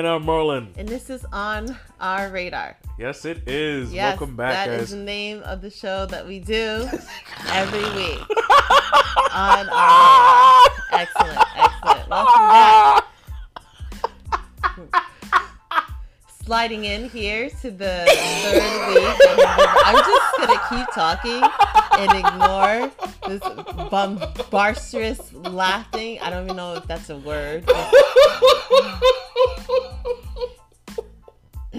And I'm Marlon. and this is on our radar. Yes, it is. Yes, Welcome back, that is guys. the name of the show that we do every week on our radar. Excellent, excellent. Welcome back. Sliding in here to the third week. I'm just gonna keep talking and ignore this bombastic laughing. I don't even know if that's a word.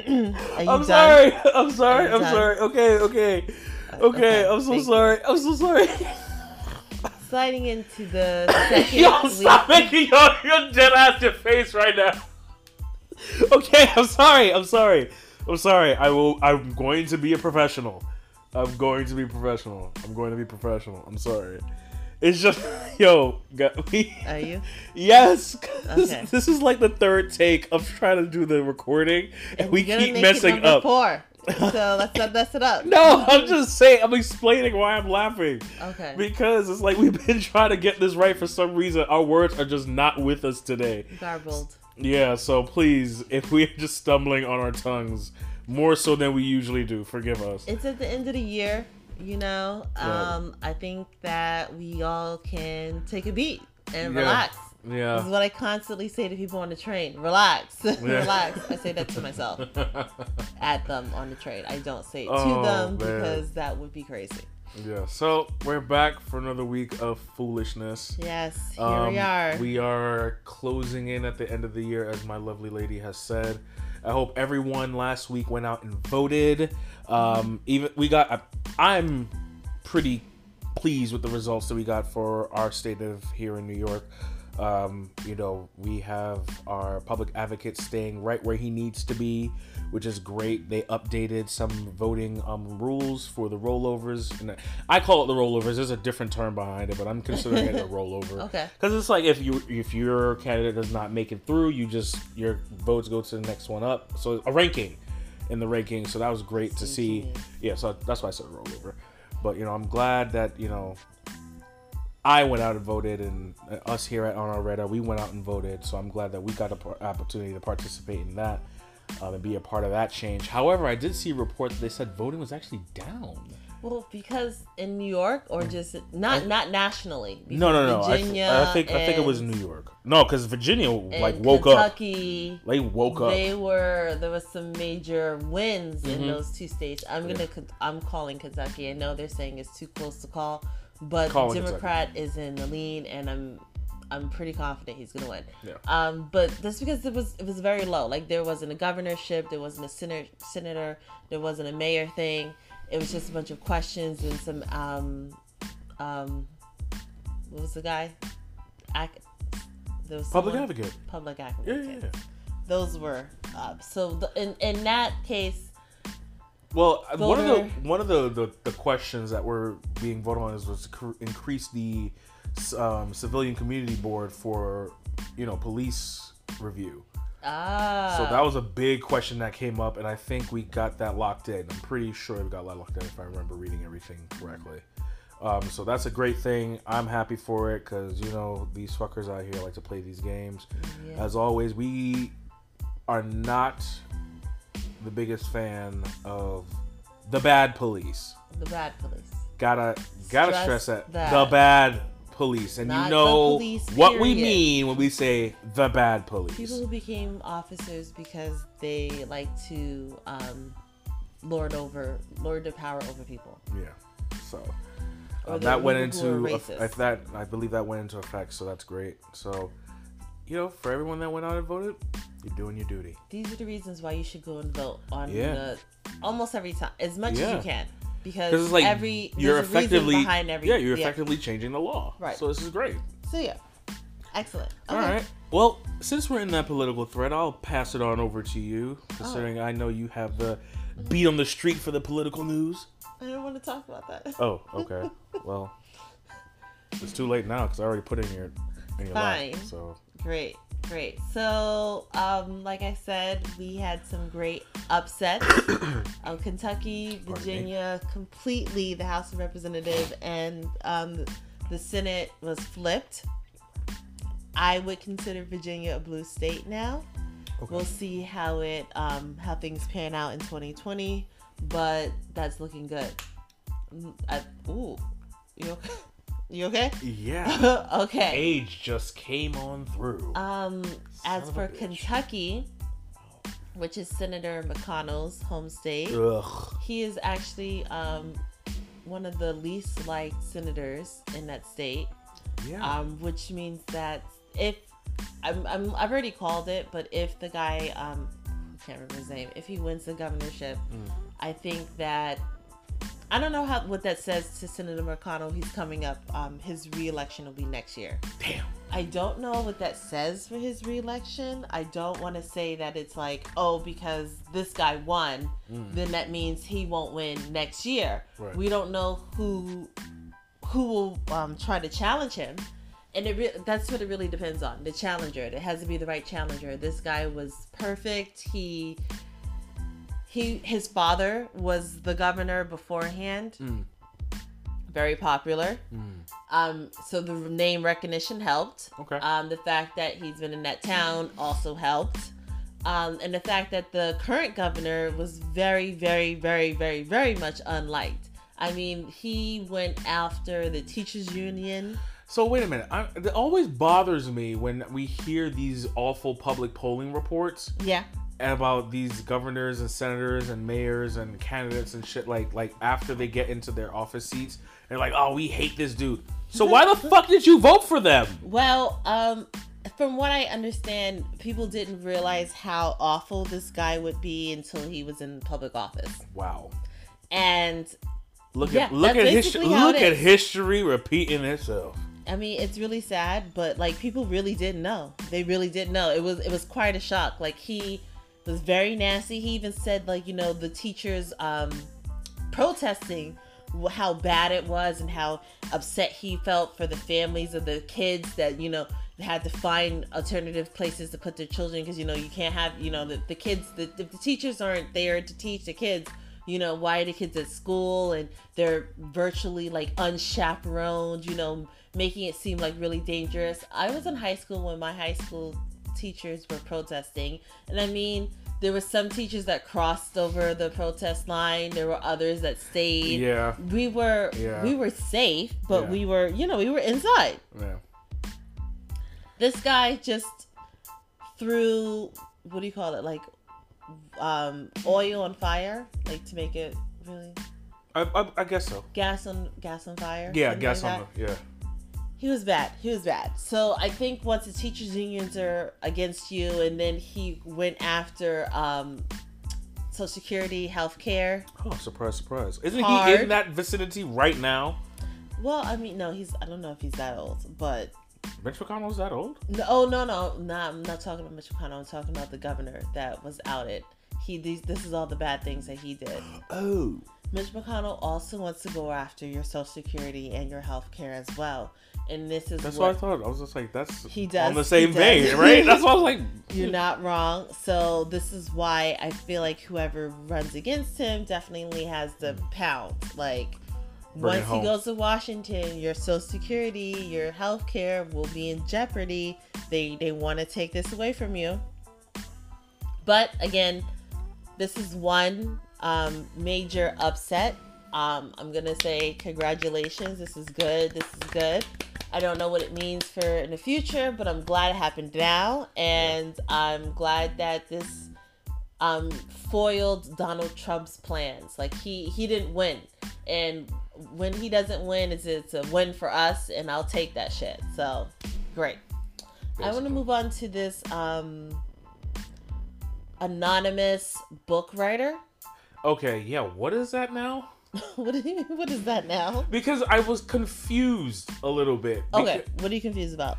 I'm sorry. I'm sorry. I'm sorry. Okay, okay. Okay, okay, I'm so thank you. sorry. I'm so sorry. Sliding into the second Yo, week. stop making your, your dead ass your face right now. Okay, I'm sorry. I'm sorry. I'm sorry. I will. I'm going to be a professional. I'm going to be professional. I'm going to be professional. I'm sorry. It's just, yo, we. Are you? Yes, Okay. this is like the third take of trying to do the recording, and we keep messing up. Four. So let's not mess it up. No, I'm just saying. I'm explaining why I'm laughing Okay. because it's like we've been trying to get this right for some reason. Our words are just not with us today. Garbled. Yeah, so please, if we're just stumbling on our tongues more so than we usually do, forgive us. It's at the end of the year, you know. Yeah. Um, I think that we all can take a beat and Yeah. relax. Yeah. This is what I constantly say to people on the train. Relax. relax. I say that to myself. At them on the train. I don't say it to Oh, them man. because that would be crazy. yeah. So we're back for another week of foolishness. Yes, here Um, we are. We are closing in at the end of the year, as my lovely lady has said. I hope everyone last week went out and voted. Um, even we got, I'm pretty pleased with the results that we got for our state of here in New York. Um, you know, we have our public advocate staying right where he needs to be, which is great. They updated some voting um, rules for the rollovers, and I call it the rollovers. There's a different term behind it, but I'm considering it a rollover. Okay. Because it's like if you if your candidate does not make it through, you just your votes go to the next one up. So a ranking in the rankings. So that was great to see. Yeah. So that's why I said rollover. But you know, I'm glad that you know I went out and voted, and uh, us here at On Our Radar, we went out and voted. So I'm glad that we got the opportunity to participate in that um, and be a part of that change. However, I did see a report that they said voting was actually down. Well, because in New York or just not not nationally. No, no, no. I, Virginia I think I think it was New York. No, because Virginia like and woke up. Kentucky, They woke up. They were there was some major wins in Mhm. those two states. I'm gonna I'm calling Kentucky. I know they're saying it's too close to call, but Calling Democrat is in the lead, and I'm I'm pretty confident he's gonna win. Yeah. Um, but that's because it was it was very low. Like there wasn't a governorship, there wasn't a senator, senator, there wasn't a mayor thing. It was just a bunch of questions and some um um what was the guy? Ac- there was Public someone- advocate. Public advocate. yeah, yeah. Those were up. So the, in in that case, Well, uh, one of the one of the, the, the questions that were being voted on is was to cr- increase the um, civilian community board for you know police review. Ah, So that was a big question that came up, and I think we got that locked in. I'm pretty sure we got that locked in if I remember reading everything correctly. Um, so that's a great thing. I'm happy for it because you know these fuckers out here like to play these games. Yeah. As always, we are not the biggest fan of the bad police. the bad police. Gotta gotta Stress stress that, that. the bad police, and Not you know police, what we mean when we say the bad police. People who became officers because they like to um, lord over lord their power over people. Yeah. So uh, that went into if that I believe that went into effect. So that's great. So you know, for everyone that went out and voted, you're doing your duty. These are the reasons why you should go and vote on Yeah. the almost every time, as much as you can, because like every you're there's a reason effectively behind every yeah you're effectively changing the law. Right. So this is great. So yeah, excellent. All Okay. right. Well, since we're in that political thread, I'll pass it on over to you, considering oh. I know you have the beat on the street for the political news. I don't want to talk about that. Oh, okay. well, it's too late now because I already put in your in your Fine. lap. So Great, great. So, um, like I said, we had some great upsets. um, Kentucky, Virginia, completely the House of Representatives and um, the Senate was flipped. I would consider Virginia a blue state now. Okay. We'll see how it um, how things pan out in 2020, but that's looking good. Mm, I, ooh, you okay? You okay? Yeah. okay. Age just came on through. Um, as Son of a for. Kentucky, which is Senator McConnell's home state, Ugh. he is actually um, one of the least liked senators in that state. Yeah. um, which means that if I'm, I'm I've already called it, but if the guy um I can't remember his name, if he wins the governorship, Mm. I think that I don't know how what that says to Senator McConnell. He's coming up. Um, his reelection will be next year. Damn. I don't know what that says for his reelection. I don't want to say that it's like, oh, because this guy won, then that means he won't win next year. Right. We don't know who who will um, try to challenge him, and it re- that's what it really depends on the challenger. It has to be the right challenger. This guy was perfect. He he his father was the governor beforehand. Mm. Very popular. Mm. Um, so the name recognition helped. Okay. Um, the fact that he's been in that town also helped. Um, and the fact that the current governor was very, very, very, very, very much unliked. I mean, he went after the teachers union. So wait a minute. I, it always bothers me when we hear these awful public polling reports Yeah. About these governors and senators and mayors and candidates and shit like like after they get into their office seats they're like oh we hate this dude so why the fuck did you vote for them Well, um, from what I understand, people didn't realize how awful this guy would be until he was in public office. wow And look Yeah, at look at history look at history repeating itself I mean, it's really sad, but like people really didn't know. They really didn't know. It was it was quite a shock. Like he was very nasty. He even said like you know the teachers um, protesting how bad it was and how upset he felt for the families of the kids that you know had to find alternative places to put their children because you know you can't have you know the, the kids the, the teachers aren't there to teach the kids you know why are the kids at school and they're virtually like unchaperoned you know making it seem like really dangerous i was in high school when my high school teachers were protesting. And i mean there were some teachers that crossed over the protest line. There were others that stayed. Yeah. We were Yeah. we were safe but Yeah. we were you know we were inside. Yeah. This guy just threw what do you call it like um oil on fire like to make it really I, I, I guess so. Gas on gas on fire yeah gas like on that. yeah he was bad he was bad so i think once the teachers unions are against you and then he went after um social security health care oh surprise surprise isn't he in that vicinity right now well i mean no he's i don't know if he's that old but Mitch McConnell's that old No, oh no, no, no! I'm not talking about Mitch McConnell. I'm talking about the governor that was outed. He these this is all the bad things that he did. oh Mitch McConnell also wants to go after your Social Security and your health care as well. And this is that's what I thought I was just like that's He does, on the same vein right that's why I was like you're not wrong. So this is why I feel like whoever runs against him definitely has the pound. Like Bring once he goes to Washington, your Social Security, your health care will be in jeopardy. They they want to take this away from you. But again, this is one um, major upset. Um, I'm gonna say congratulations. This is good. This is good. I don't know what it means for in the future, but I'm glad it happened now, and I'm glad that this um, foiled Donald Trump's plans. Like he he didn't win, and when he doesn't win, it's it's a win for us, and I'll take that shit. So great. I want to move on to this um, anonymous book writer. okay yeah what is that now what, you, what is that now? because I was confused a little bit. Okay, Beca- what are you confused about?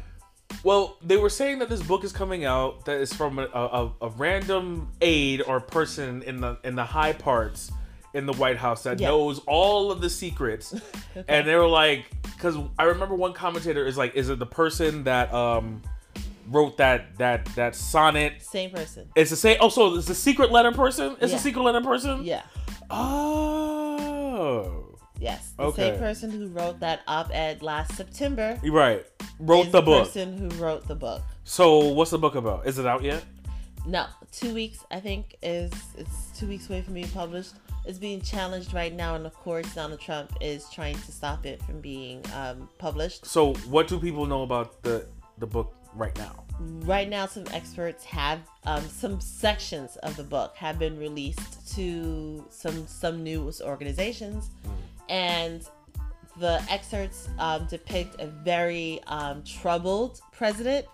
well, they were saying that this book is coming out that is from a, a, a random aide or person in the in the high parts in the White House that Yeah. knows all of the secrets. And they were like, because I remember one commentator is like, is it the person that um wrote that that that sonnet? Same person. It's the same. Oh, so it's a secret letter person. It's Yeah. a secret letter person. Yeah, Oh. Yes. The Okay. same person who wrote that op-ed last September right. Wrote is the book. person who wrote the book. So what's the book about? Is it out yet? No, two weeks I think is it's two weeks away from being published. It's being challenged right now and of course Donald Trump is trying to stop it from being um, published. So what do people know about the the book right now? Right now, some experts have um, some sections of the book have been released to some some news organizations, and the excerpts um, depict a very um, troubled president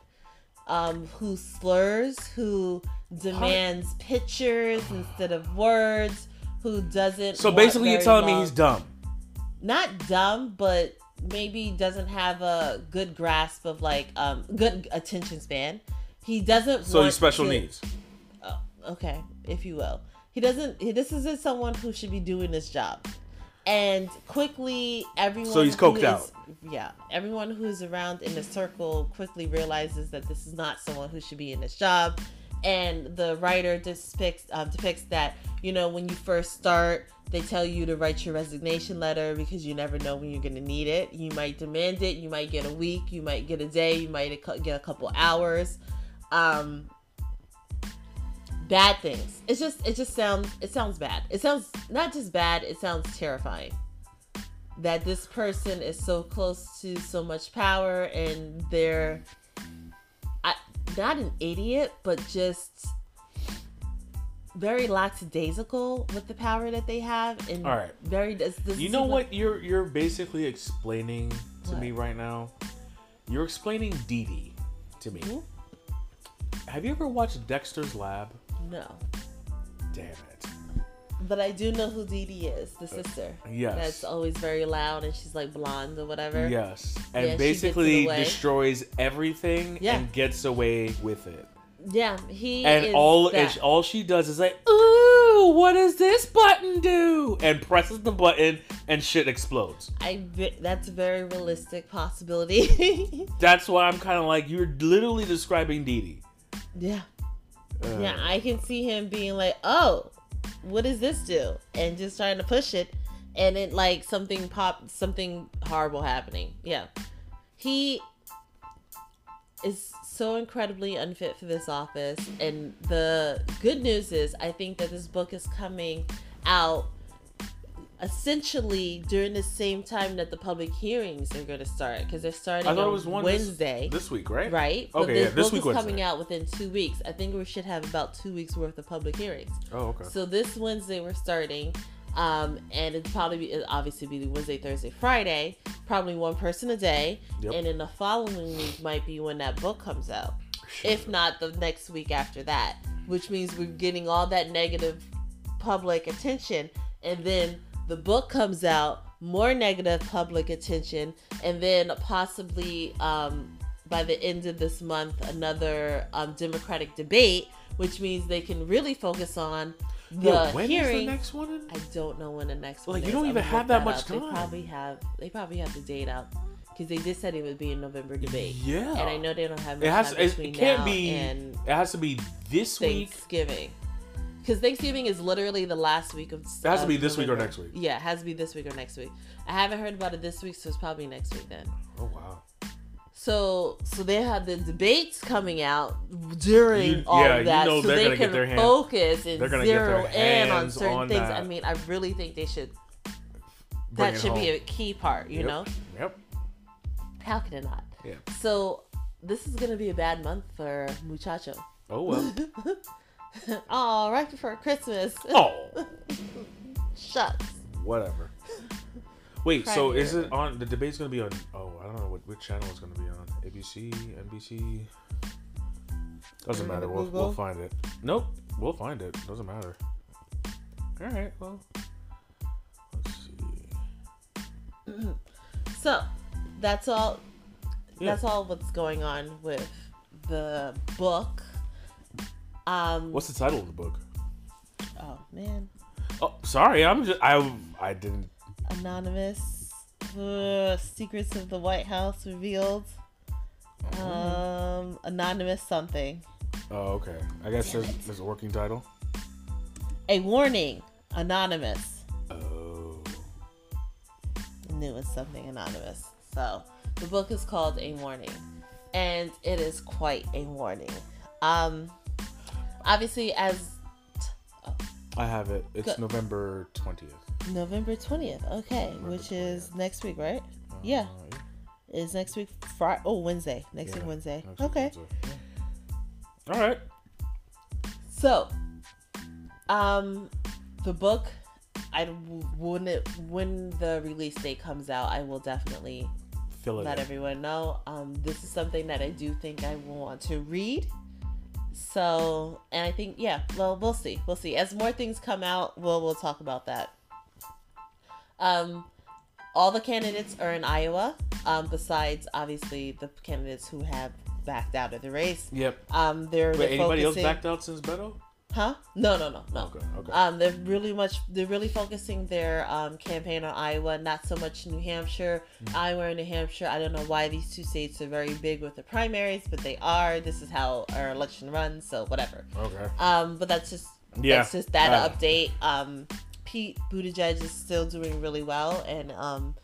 um, who slurs, who demands pictures instead of words, who doesn't. So basically, you're telling me he's dumb. not dumb, but maybe doesn't have a good grasp of like um good attention span. He doesn't. So he's special to- needs. Oh, okay, if you will. He doesn't. He, this isn't someone who should be doing this job. And quickly, everyone. So he's coked is- out. Yeah, everyone who's around in the circle quickly realizes that this is not someone who should be in this job. And the writer depicts um, depicts that you know when you first start, they tell you to write your resignation letter because you never know when you're gonna need it. You might demand it. You might get a week. You might get a day. You might get a couple hours. Um, bad things. It's just it just sounds it sounds bad. It sounds not just bad, it sounds terrifying. That this person is so close to so much power and they're not an idiot, but just very lackadaisical with the power that they have and All right. very this, this You know like- what you're you're basically explaining to What? me right now? You're explaining Dee Dee to me. Who? Have you ever watched Dexter's Lab? No. Damn it. But I do know who Dee Dee is, the sister. Yes. That's always very loud and she's like blonde or whatever. Yes. And gets basically destroys everything Yeah. and gets away with it. Yeah, he And is all that. and all she does is like, ooh, what does this button do? And presses the button and shit explodes. I that's a very realistic possibility. That's why I'm kind of like, you're literally describing Dee Dee. yeah, Uh, yeah, I can see him being like, "Oh, what does this do?" and just trying to push it, and it like something pop, something horrible happening. Yeah, he is so incredibly unfit for this office, and the good news is, I think that this book is coming out essentially during the same time that the public hearings are going to start because they're starting I thought on it was one this- Wednesday. this, week, right? Right. Okay, this yeah, this book week is Wednesday. coming out within two weeks. I think we should have about two weeks worth of public hearings. Oh, okay. So this Wednesday we're starting, um, and it's probably be, it'll obviously be Wednesday, Thursday, Friday. Probably one person a day, Yep. and then the following week might be when that book comes out. Shit. If not the next week after that, which means we're getting all that negative public attention, and then the book comes out, more negative public attention, and then possibly um, by the end of this month, another um, Democratic debate, which means they can really focus on the when is hearing. the next one? in- I don't know when the next one Like, you is. don't I'm even have look that much up. They probably have. They probably have the date out because they just said it would be a November debate. Yeah. And I know they don't have much it has. time It, between it can't now be. and It has to be this week. Thanksgiving. Because Thanksgiving is literally the last week of. It has to be this week or next week. Yeah, it has to be this week or next week. I haven't heard about it this week, so it's probably next week then. Oh wow. So, so they have the debates coming out during You- all yeah, of you that, know so get can hand- focus and they're gonna get zero in on certain on things. that. I mean, I really think they should. Bring that should be a key part, you Yep. know. Yep. How can it not? Yeah. So this is gonna be a bad month for Muchacho. Oh well. oh, right before Christmas. oh. Shucks. Whatever. Wait. So is it on? The debate's gonna be on. Oh, I don't know what which channel it's gonna be on. ABC, NBC. Doesn't matter. We'll, Google? we'll find it. Nope. We'll find it. Doesn't matter. All right. Well. Let's see. So that's all. Yeah. That's all. What's going on with the book? Um. What's the title of the book? Oh man. Oh, sorry. I'm just. I. I didn't. Anonymous. Uh, Secrets of the White House revealed. Um. Anonymous something. Oh, okay. I guess Damn there's, it. there's a working title. A warning. Anonymous. Oh. new as something anonymous. So the book is called A Warning, and it is quite a warning. Um, obviously, as I have it. It's Good. November twentieth. November twentieth, okay, November which is next week, right? Yeah. Is next week Friday? Oh, Wednesday. Next week Wednesday. Okay. All right. So, um, the book, I when it when the release date comes out, I will definitely Fill it. let in. everyone know. Um, this is something that I do think I will want to read. So, and I think yeah, well, we'll see, we'll see. As more things come out, we'll we'll talk about that. Um, all the candidates are in Iowa. Um, besides obviously the candidates who have backed out of the race. Yep. Um, they're, Wait, they're anybody else backed out since Beto? Huh? No, no, no, no. Okay. Okay. Um, they're really much. They're really focusing their um, campaign on Iowa, not so much New Hampshire. Mm. Iowa and New Hampshire. I don't know why these two states are very big with the primaries, but they are. This is how our election runs, so whatever. okay. Um, but that's just Yeah. that's just that Uh, update. Um, Pete Buttigieg is still doing really well, and um,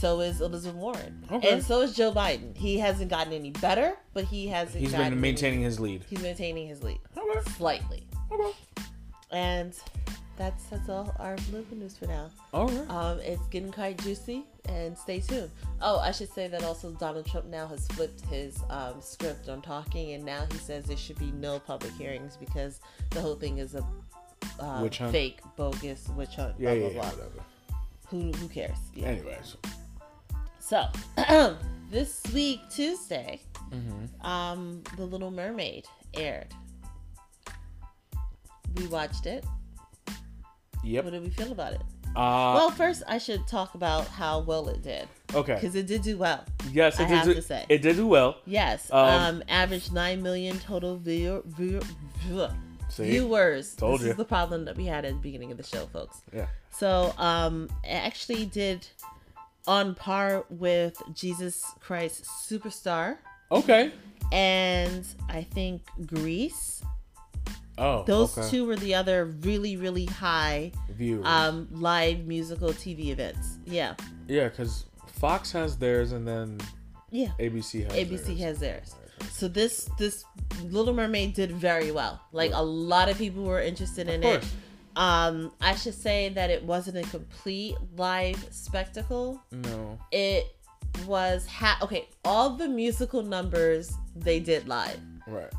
so is Elizabeth Warren, Okay. and so is Joe Biden. He hasn't gotten any better, but he hasn't. He's been any- maintaining his lead. He's maintaining his lead Okay. slightly. Okay. And that's that's all our political news for now. All right. Um, it's getting quite juicy, and stay tuned. Oh, I should say that also Donald Trump now has flipped his um, script on talking, and now he says there should be no public hearings because the whole thing is a uh, fake, bogus witch hunt. yeah. blah, Yeah. blah, yeah blah. whatever. Who who cares? Yeah. Anyways. So this week Tuesday, Mm-hmm. um, The Little Mermaid aired. We watched it. Yep. What did we feel about it? Uh. well, first I should talk about how well it did okay. because it did do well. Yes, it I did. have do, to say. it did do well. Yes, Um, um, average nine million total view, view, view, See. viewers. Told this you. is the problem that we had at the beginning of the show, folks. Yeah. So, um, it actually did on par with Jesus Christ Superstar Okay. and I think Grease. Oh. Those okay. two were the other really, really high viewers. um, live musical TV events. Yeah, yeah, because Fox has theirs, and then yeah. ABC has. ABC theirs. has theirs. So this this Little Mermaid did very well. Like a lot of people were interested in Of it. Um, I should say that it wasn't a complete live spectacle. No. It was ha- okay. All the musical numbers they did live. Right.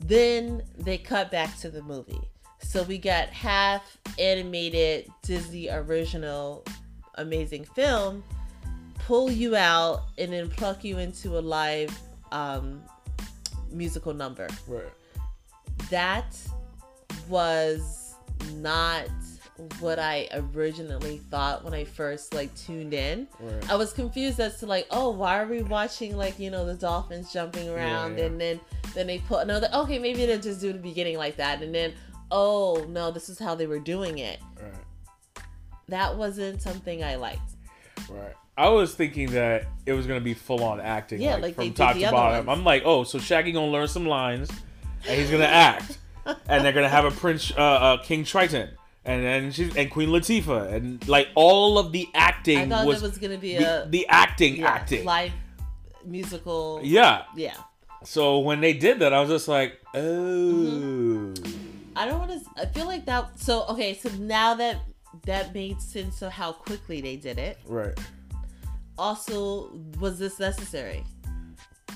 Then they cut back to the movie. So we got half animated Disney original amazing film, pull you out and then pluck you into a live um, musical number. Right. That was not what I originally thought when I first like tuned in. Right. I was confused as to like, oh, why are we watching like you know the dolphins jumping around yeah. and then then they put another okay maybe they'll just do the beginning like that and then oh no this is how they were doing it. Right. That wasn't something I liked. Right. I was thinking that it was gonna be full on acting, Yeah, like, like from top to bottom. ones. I'm like, oh, so Shaggy gonna learn some lines, and he's gonna act, and they're gonna have a Prince, uh, uh, King Triton, and then she's and Queen Latifah, and like all of the I acting thought was was gonna be the, a the acting, yeah, acting. live musical. yeah. yeah. So when they did that, I was just like, oh. Mm-hmm. I don't want to. I feel like that. So okay, so now that that made sense of how quickly they did it. Right. Also, was this necessary?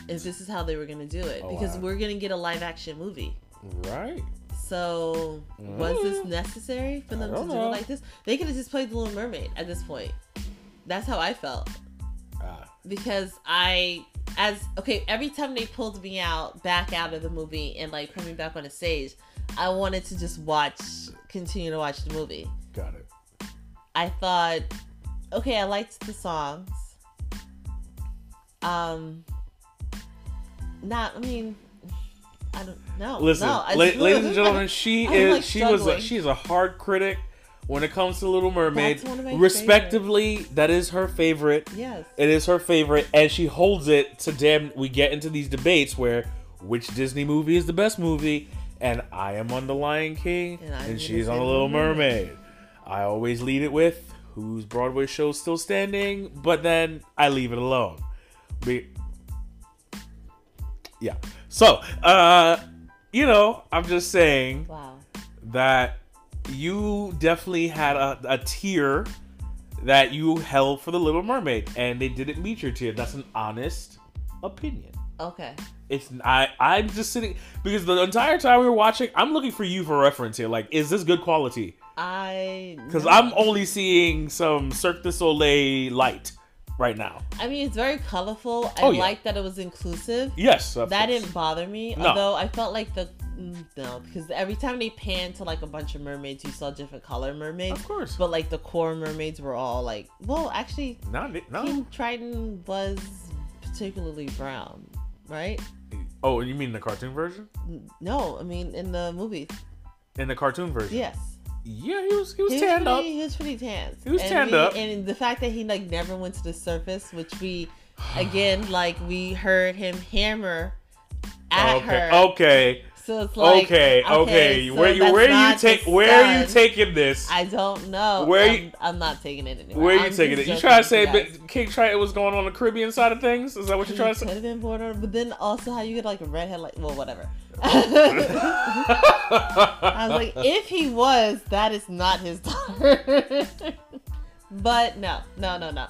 If this is how they were gonna do it, Oh, because wow. we're gonna get a live action movie. Right. So was this Mm. necessary for them to don't do it like this? They could have just played the Little Mermaid at this point. That's how I felt Ah. because I as okay every time they pulled me out back out of the movie and like put me back on the stage, I wanted to just watch, continue to watch the movie. Got it. I thought, okay, I liked the songs. Um, not, I mean, I don't know. Listen, no, la- ladies and gentlemen, she I'm, is like, she was a, she's a hard critic when it comes to Little Mermaid. That's one of my Respectively, that is her favorite. yes. It is her favorite, and she holds it to damn. We get into these debates where which Disney movie is the best movie, and I am on The Lion King, And and, she's on The Little Little Mermaid. Mermaid. I always lead it with whose Broadway show's still standing, but then I leave it alone. Be- yeah. So, uh, you know, I'm just saying Wow. that you definitely had a, a tier that you held for the Little Mermaid, and they didn't meet your tier. That's an honest opinion. Okay. It's I I'm just sitting because the entire time we were watching, I'm looking for you for reference here. Like, is this good quality? I Because. I'm only seeing some Cirque du Soleil light right now. I mean, it's very colorful. I Oh, yeah. like that it was inclusive. Yes, that course. didn't bother me. No. Although I felt like the mm, no, because every time they pan to like a bunch of mermaids, you saw different color mermaids. Of course. But like the core mermaids were all like, well, actually, No, no. King Triton was particularly brown, right? Oh, you mean the cartoon version? No, I mean in the movie. In the cartoon version? Yes. Yeah, he was he was He was, tanned pretty, up. he was pretty tan. He was and tanned we- up. And the fact that he like never went to the surface, which we again like we heard him hammer at okay. her. Okay. So it's like okay. Okay. so where you where you not take where are you taking this? I don't know. Where I'm, you- I'm not taking it anywhere. where are you I'm taking it? You trying to say but King Triton was going on the Caribbean side of things? Is that what you're trying to Could say? have been border, but then also how you get like a redhead, like well, whatever. I was like, if he was, that is not his daughter. but no, no, no, no.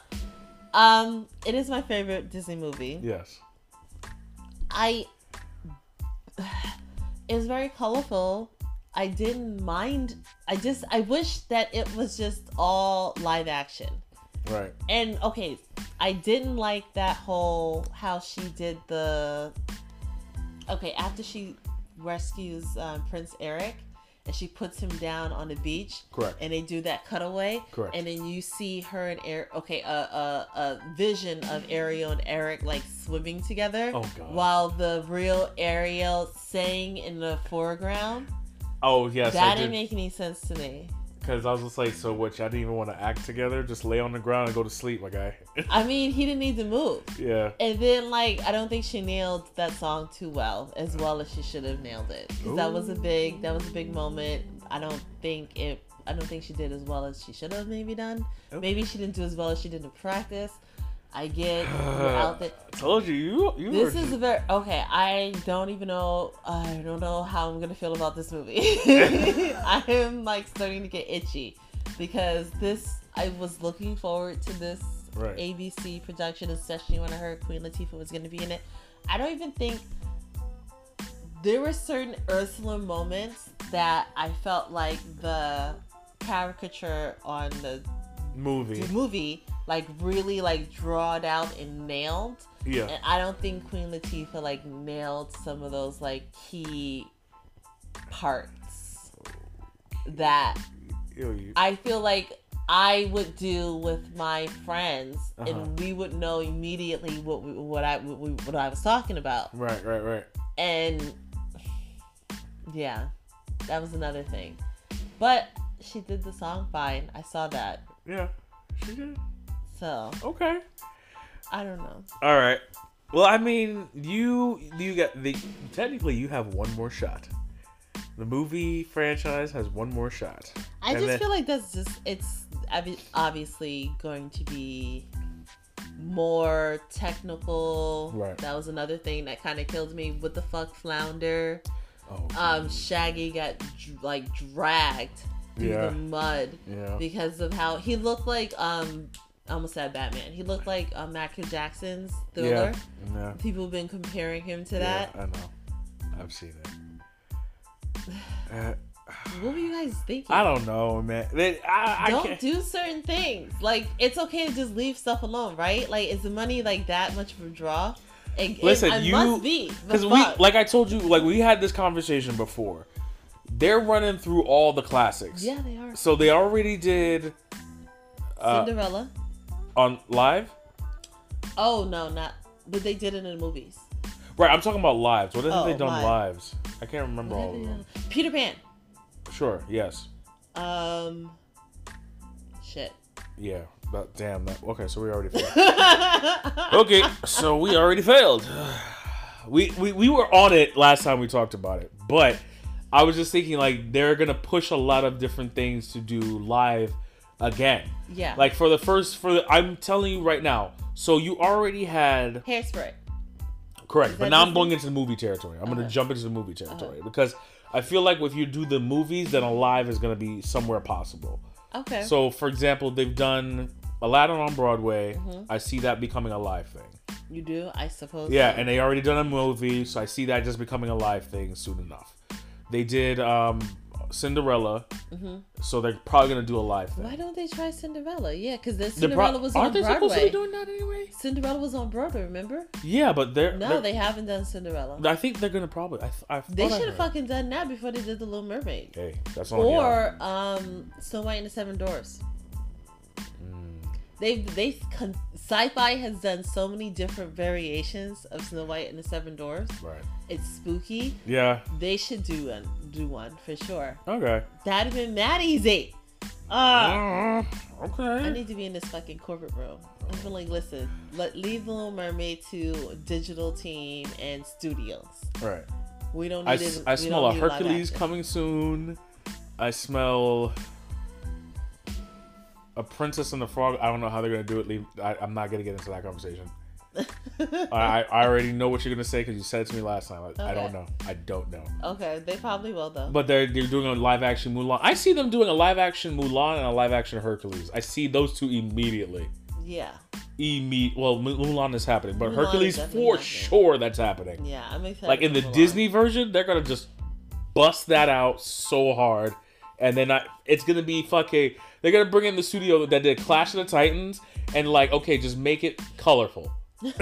Um, it is my favorite Disney movie. yes. I. It was very colorful. I didn't mind. I just I wish that it was just all live action. Right. And okay, I didn't like that whole how she did the. Okay, after she rescues um, Prince Eric, and she puts him down on the beach, Correct. and they do that cutaway, Correct. and then you see her and Eric. Okay, a a, a vision of Ariel and Eric like swimming together, Oh, God. while the real Ariel sang in the foreground. Oh yes, that didn't did. make any sense to me. Because I was just like, so what? Y'all didn't even want to act together? Just lay on the ground and go to sleep, my guy. I mean, he didn't need to move. yeah. And then, like, I don't think she nailed that song too well, as well as she should have nailed it. 'Cause that was a big, that was a big moment. I don't think it. I don't think she did as well as she should have maybe done. Okay. Maybe she didn't do as well as she did in practice. I get you're out there. I told you, you, you This is a very okay. I don't even know. I don't know how I'm gonna feel about this movie. I am like starting to get itchy because this. I was looking forward to this Right. ABC production, especially when I heard Queen Latifah was gonna be in it. I don't even think there were certain Ursula moments that I felt like the caricature on the movie. the movie like really like drawed out and nailed Yeah. and I don't think Queen Latifah like nailed some of those like key parts that I feel like I would do with my friends, Uh-huh. and we would know immediately what we, what I what, we, what I was talking about, Right, right, right. and yeah, that was another thing. But she did the song fine. I saw that, Yeah. She did. So Okay. I don't know. All right. Well, I mean, you you got the technically you have one more shot. The movie franchise has one more shot. I And just then- feel like that's just it's obviously going to be more technical. Right. That was another thing that kind of killed me. What the fuck, flounder? Oh. Um, Shaggy got like dragged through Yeah. the mud yeah. because of how he looked like um. I almost said Batman. He looked like uh, Michael Jackson's Thriller. Yeah. Yeah. People have been comparing him to that. Yeah, I know. I've seen it. Uh, What were you guys thinking? I don't know, man. They, I, I don't can't. do certain things. Like it's okay to just leave stuff alone, right? Like is the money like that much of a draw? It, it- Listen, it you- must be Because we, like I told you, like we had this conversation before. They're running through all the classics. yeah, they are. So they already did uh, Cinderella. On live. Oh no, not. But they did it in the movies. Right, I'm talking about lives. What have Oh, they done live. lives? I can't remember all of them. Peter Pan. Sure, yes. Um. Shit. Yeah. But damn that okay, so we already failed. okay, so we already failed. We, we we were on it last time we talked about it, but I was just thinking like they're gonna push a lot of different things to do live again. Yeah. Like for the first for the, I'm telling you right now. So you already had hairspray. correct, but now I'm going into the movie territory. I'm going to jump into the movie territory because I feel like if you do the movies, then Alive is going to be somewhere possible. Okay. So, for example, they've done Aladdin on Broadway. Mm-hmm. I see that becoming a live thing. you do, I suppose. Yeah, so. and they already done a movie, so I see that just becoming a live thing soon enough. They did um, Cinderella, so they're probably gonna do a live thing. Mm-hmm. Why don't they try Cinderella? Yeah, because the They're pro- Cinderella was aren't on they Broadway. supposed to be doing that anyway? Cinderella was on Broadway. Remember? Yeah, but they're No, they're- they haven't done Cinderella. I think they're gonna probably. I, I They should have fucking done that before they did the Little Mermaid. Hey, that's on. Or um, Snow White and the Seven Dwarfs. Mm. They they sci-fi has done so many different variations of Snow White and the Seven Dwarfs. Right. It's spooky. Yeah. They should do one, do one for sure. Okay. That'd have been mad easy. Ah. Uh, okay. I need to be in this fucking corporate room. I feel like, listen, let leave the Little Mermaid to digital team and studios. right. We don't I, need s- it. I smell a Hercules coming soon. I smell a Princess and the Frog. I don't know how they're gonna do it. Leave. I, I'm not gonna get into that conversation. I, I already know what you're gonna say because you said it to me last time. I, I don't know. I don't know. okay, they probably will though. But they're they're doing a live action Mulan. I see them doing a live action Mulan and a live action Hercules. I see those two immediately. yeah, Imme- well, Mulan is happening, but Mulan Hercules for happening. sure that's happening. yeah, I'm excited. Like in the Mulan. Disney version, they're gonna just bust that out so hard, and then I, it's gonna be fucking. They're gonna bring in the studio that did Clash of the Titans, and like, okay, just make it colorful.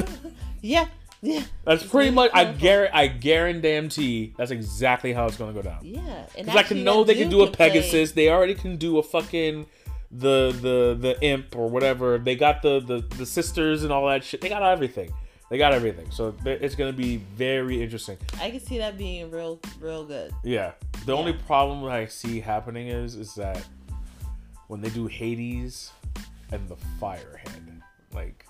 Yeah, yeah, That's pretty much much. I colorful. guarantee. I guarantee that's exactly how it's gonna go down. yeah. Because I can know they can do a can play- Pegasus. They already can do a fucking the the the imp or whatever. They got the the the sisters and all that shit. They got everything. They got everything. So it's gonna be very interesting. I can see that being real, real good. Yeah. The only Yeah. problem I see happening is is that when they do Hades and the Firehead, like,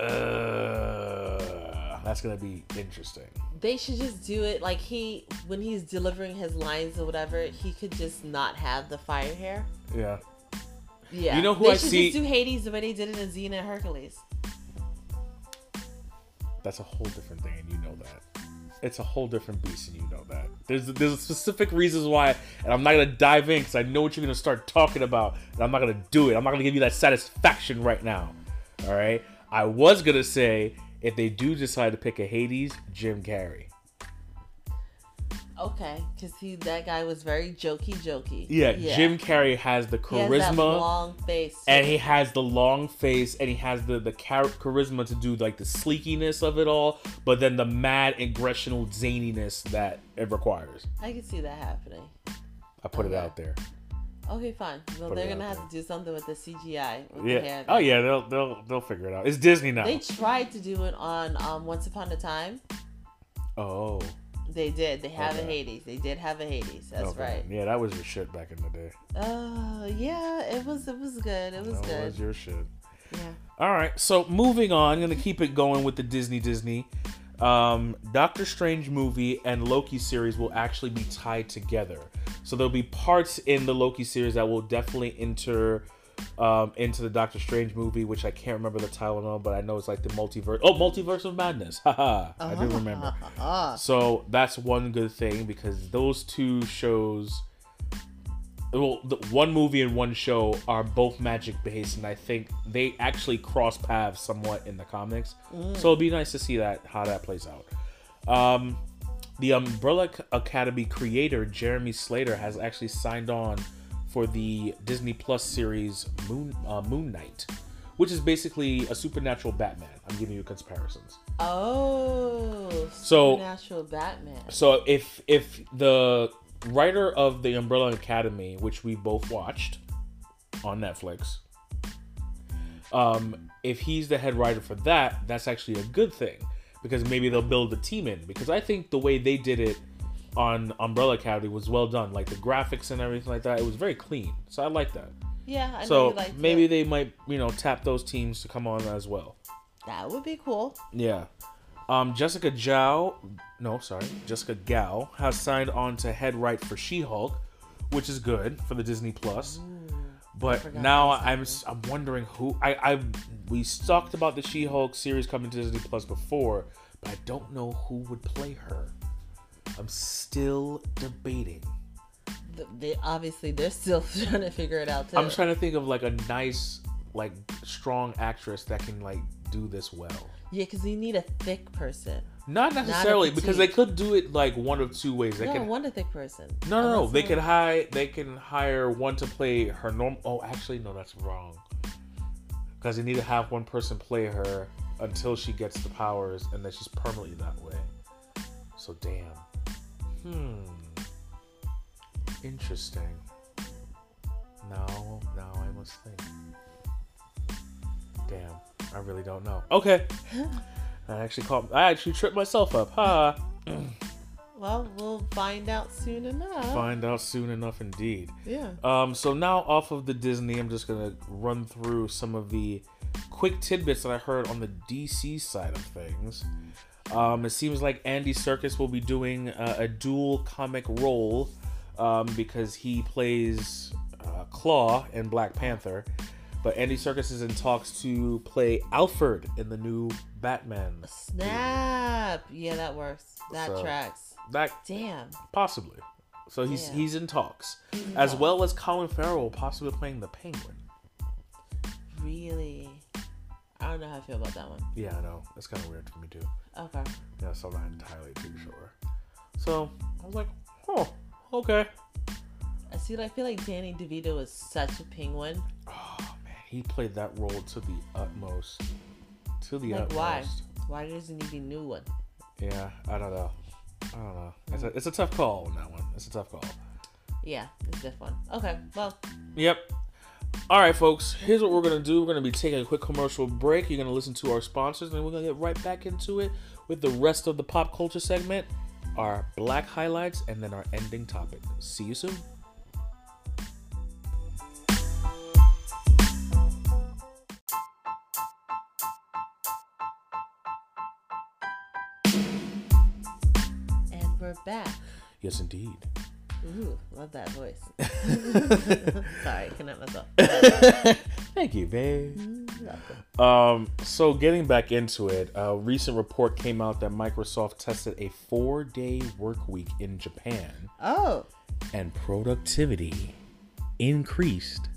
uh, that's gonna be interesting. They should just do it like he when he's delivering his lines or whatever. He could just not have the fire hair. Yeah. Yeah, You know who they I should see- just do Hades the way they did it in Xena and Hercules. That's a whole different thing, and you know that. It's a whole different beast, and you know that. There's there's specific reasons why, and I'm not gonna dive in because I know what you're gonna start talking about, and I'm not gonna do it. I'm not gonna give you that satisfaction right now. All right. I was gonna say if they do decide to pick a Hades, Jim Carrey. Okay, because he that guy was very jokey, jokey. Yeah, Jim Carrey has the He has that charisma. long face. and he has the long face and he has the the char- charisma to do like the sleekiness of it all but then the mad aggressional zaniness that it requires I can see that happening. i put it out there Okay, fine. Well, Put they're gonna have to do something with the CGI. With the yeah hair oh yeah they'll they'll they'll figure it out it's disney now They tried to do it on um, Once Upon a Time. oh They did. They have a Hades. They did have a Hades. That's okay. right. yeah that was your shit back in the day Uh, yeah, it was. It was good. It was that good. was your shit yeah. All right, so moving on, I'm gonna keep it going with the Disney Disney. Um, Doctor Strange movie and Loki series will actually be tied together. So there'll be parts in the Loki series that will definitely enter um, into the Doctor Strange movie, which I can't remember the title of, but I know it's like the multiverse. Oh, multiverse of madness! Haha, I do remember. Uh-huh. So that's one good thing because those two shows, well, the one movie and one show are both magic based, and I think they actually cross paths somewhat in the comics. So it'll be nice to see that how that plays out. Um, the Umbrella Academy creator Jeremy Slater has actually signed on for the Disney Plus series Moon uh, Moon Knight, which is basically a supernatural Batman. I'm giving you comparisons. Oh, So- supernatural Batman. So if if the writer of the Umbrella Academy, which we both watched on Netflix, um, if he's the head writer for that, that's actually a good thing because maybe they'll build a team in. Because I think the way they did it on Umbrella Academy was well done, like the graphics and everything like that. It was very clean, so I like that. Yeah, I know so maybe it. they might, you know, tap those teams to come on as well. that would be cool. Yeah. Um, Jessica Zhao, no, sorry, Jessica Gao has signed on to head write for She-Hulk, which is good for the Disney Plus. But now I'm I'm wondering who I I we talked about the She-Hulk series coming to Disney Plus before, but I don't know who would play her. I'm still debating. They obviously they're still trying to figure it out too. I'm trying to think of like a nice, like strong actress that can like do this well. yeah, because you need a thick person. Not necessarily because they could do it like one of two ways. They no, can one a thick person. no no no. They can hire they can hire one to play her normal. Oh, actually no, that's wrong. Because they need to have one person play her until she gets the powers, and then she's permanently that way. So damn. Hmm. Interesting. Now, now I must think. Damn, I really don't know. Okay. I actually caught. I actually tripped myself up. Ha. Well, we'll find out soon enough. Find out soon enough, indeed. Yeah. Um, so now off of the Disney, I'm just gonna run through some of the quick tidbits that I heard on the DC side of things. Um, it seems like Andy Serkis will be doing uh, a dual comic role um, because he plays uh, Klaue in Black Panther. But Andy Serkis is in talks to play Alfred in the new Batman. Snap. Yeah, that works. That So- tracks. That Damn. possibly. So he's Yeah. he's in talks, He's in as talks. well as Colin Farrell possibly playing the Penguin. Really. I don't know how I feel about that one. Yeah, I know. It's kind of weird for me too. Okay. Yeah, so I'm not entirely too sure. So I was like, oh, okay. I see. I feel like Danny DeVito is such a penguin. Oh man, he played that role to the utmost. To the Like, utmost. why? Why doesn't he be new one? Yeah, I don't know. I don't know. It's a, hmm. it's a tough call on that one. It's a tough call. Yeah, it's a diff one. Okay. Well, Yep. All right, folks. Here's what we're gonna do. We're gonna be taking a quick commercial break. You're gonna listen to our sponsors, and then we're gonna get right back into it with the rest of the pop culture segment, our black highlights, and then our ending topic. See you soon. and we're back. Yes, indeed. Ooh, love that voice. Sorry, connect myself. Thank you, babe. Um, so getting back into it, a recent report came out that Microsoft tested a four-day work week in Japan, Oh, and productivity increased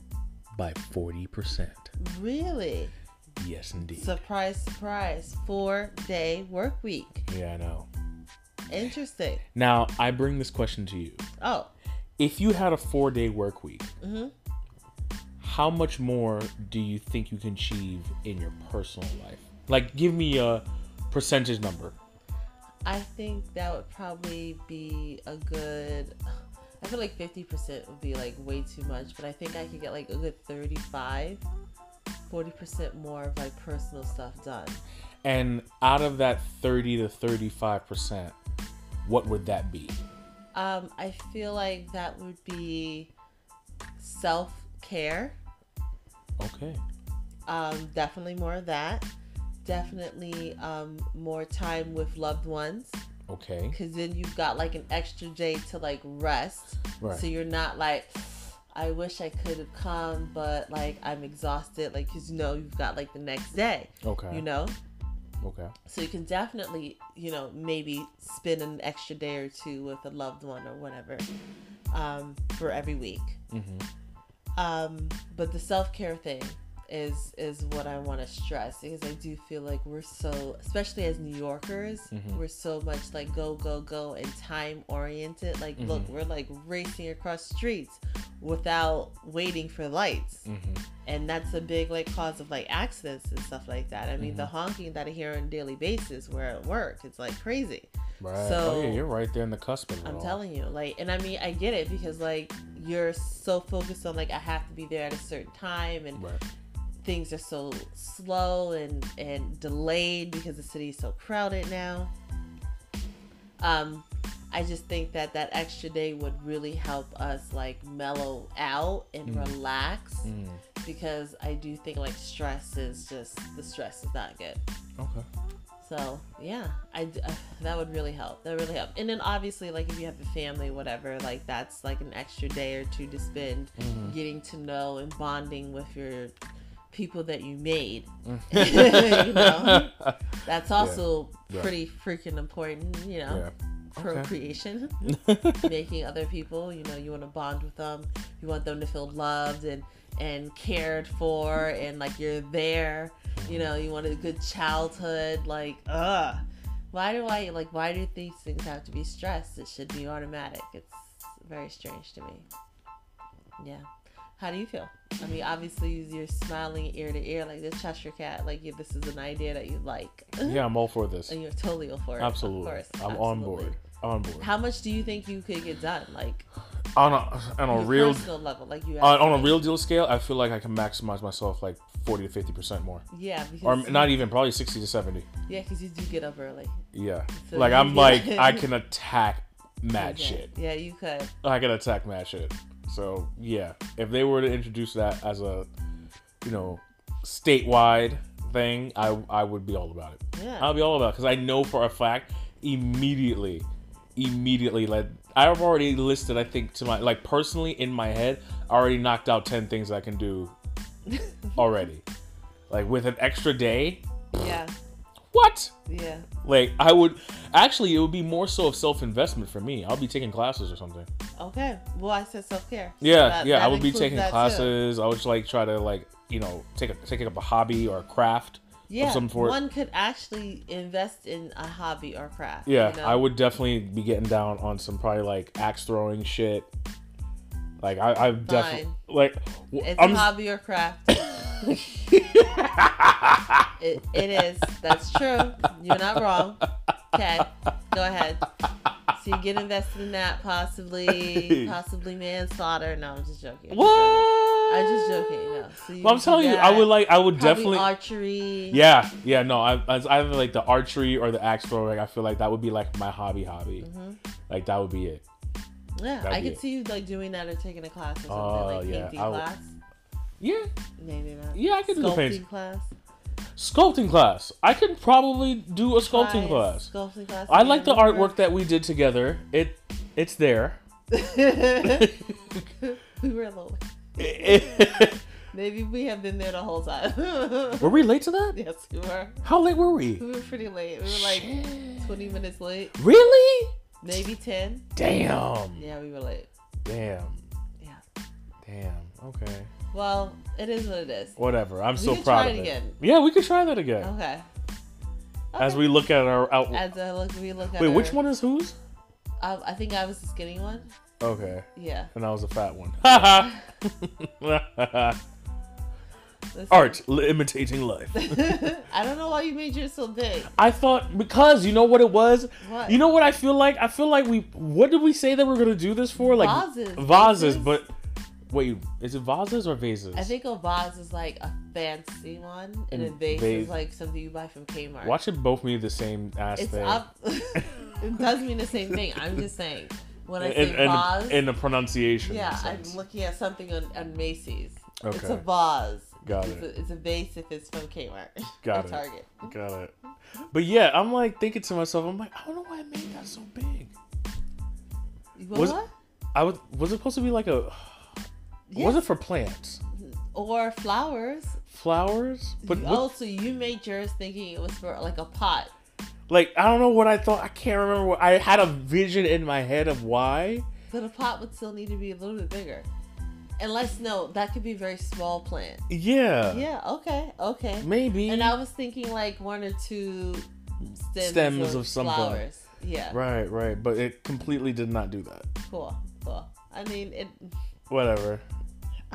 by forty percent. really? Yes, indeed. Surprise, surprise. Four day work week. yeah, I know. Interesting. Now, I bring this question to you. Oh, If you had a four-day work week, hmm how much more do you think you can achieve in your personal life? Like, give me a percentage number. I think that would probably be a good. I feel like 50% would be like way too much, but I think I could get like a good 35, 40% more of like personal stuff done. And out of that 30 to 35%, what would that be? Um, I feel like that would be self care. Okay. Um, definitely more of that. Definitely um, more time with loved ones. Okay. because then you've got like an extra day to like rest Right. so you're not like i wish i could have come but like i'm exhausted like because you know you've got like the next day Okay. you know Okay. so you can definitely you know maybe spend an extra day or two with a loved one or whatever um, for every week hmm um, but the self-care thing is is what I want to stress because I do feel like we're so especially as New Yorkers Mhm. we're so much like go go go and time oriented like look Mhm. we're like racing across streets without waiting for lights hmm and that's a big like cause of like accidents and stuff like that I mean the honking that I hear on a daily basis where at work it's like crazy Right. So- oh, yeah, you're right there in the cusp of it I'm all. telling you, like, and I mean, I get it because like you're so focused on like I have to be there at a certain time, and Right. Things are so slow and and delayed because the city is so crowded now. Um, I just think that that extra day would really help us like mellow out and Mm. relax Mm. because I do think like stress is just the stress is not good. Okay. So yeah, I uh, that would really help. That would really help. And then obviously, like if you have a family, whatever, like that's like an extra day or two to spend Mm-hmm. getting to know and bonding with your people that you made. Mm. you know, that's also Yeah. pretty freaking important. You know, Yeah. Okay. procreation, making other people. You know, you want to bond with them. You want them to feel loved and and cared for, and like you're there. You know, you want a good childhood. Like, ugh. Why do I like? Why do these things have to be stressed? It should be automatic. It's very strange to me. Yeah. How do you feel? I mean, obviously you're smiling ear to ear like this Cheshire cat. Like, if this is an idea that you like, Yeah, I'm all for this. and you're totally all for it. Absolutely. Of course. I'm on board. On board. How much do you think you could get done? Like On a on a real level, like you on, on a real deal scale, I feel like I can maximize myself like 40 to 50 percent more, yeah, because or not even probably 60 to 70. yeah, because you do get up early. Yeah, So like I'm like I can attack mad Yeah. shit. Yeah, you could. I can attack mad shit. So yeah, if they were to introduce that as a, you know, statewide thing, I I would be all about it. Yeah. I'll be all about it because I know for a fact immediately, immediately like I've already listed. I think to my like personally in my head, I already knocked out ten things I can do already. like with an extra day, yeah. What? Yeah. Like I would actually, it would be more so of self investment for me. I'll be taking classes or something. Okay. Well, I said self care. Yeah, yeah. I would be taking classes. I would just like try to like you know take a, taking up a hobby or a craft. Yeah. some sort. One could actually invest in a hobby or craft. Yeah, you know? I would definitely be getting down on some probably like axe throwing shit. Like I, I've definitely like. It's I'm a hobby or craft. it, it is. That's true. You're not wrong. Okay, go ahead. So you get invested in that, possibly, possibly manslaughter. No, I'm just joking. I'm what? I'm just joking. No. So you Well, I'm telling you, I would like. I would Probably definitely. archery. Yeah, yeah, no, I, I either like the archery or the axe throwing. I feel like that would be like my hobby, hobby. Mm-hmm. Like that would be it. Yeah, That'd I could it. see you like doing that or taking a class or something Oh, like yeah, painting I class. Yeah, Maybe not. yeah, I could do the Sculpting paint. class. Sculpting class. I could probably do a sculpting class. Sculpting class. I like the artwork that we did together. It, it's there. we were a little. Maybe we have been there the whole time. were we late to that? yes, we were. How late were we? We were pretty late. We were like 20 minutes late, Really? maybe 10. Damn. Yeah, we were late. Damn. Yeah. Damn. Okay. Well, it is what it is. Whatever. I'm We so proud try of it again. Yeah, we could try that again. Okay. As Okay. we look at our out. As I look, we look at. Wait, which one is whose? I, I think I was the skinny one. Okay. Yeah. And I was a fat one. Art imitating life. I don't know why you made yours so big. I thought because you know what it was. What? You know what I feel like? I feel like we. What did we say that we are gonna do this for? Like Vases, Vases, vases. but wait, is it vases or vases? I think a vase is like a fancy one, and a vase vase- is like something you buy from Kmart. Watch it both mean the same ass It's thing. up. it does mean the same thing. I'm just saying when I in, say in, vase, in the pronunciation. yeah, I'm looking at something on, on Macy's. It's a vase. Got it's it. A, it's a vase if it's from Kmart Got it. Target. Got it. But yeah, I'm like thinking to myself, I'm like, I don't know why I made that so big. What? Was- I was was it supposed to be like a? Was it for plants? or flowers? Flowers? But oh, what- oh, so you made yours thinking it was for like a pot. like I don't know what I thought. I can't remember. What, I had a vision in my head of why. But a pot would still need to be a little bit bigger. Unless no, that could be very small plant. Yeah. Yeah, okay, okay. Maybe. And I was thinking like one or two stems, Stems of, of something. flowers. Yeah, Right, right. But it completely did not do that. cool, cool. I mean, it. Whatever.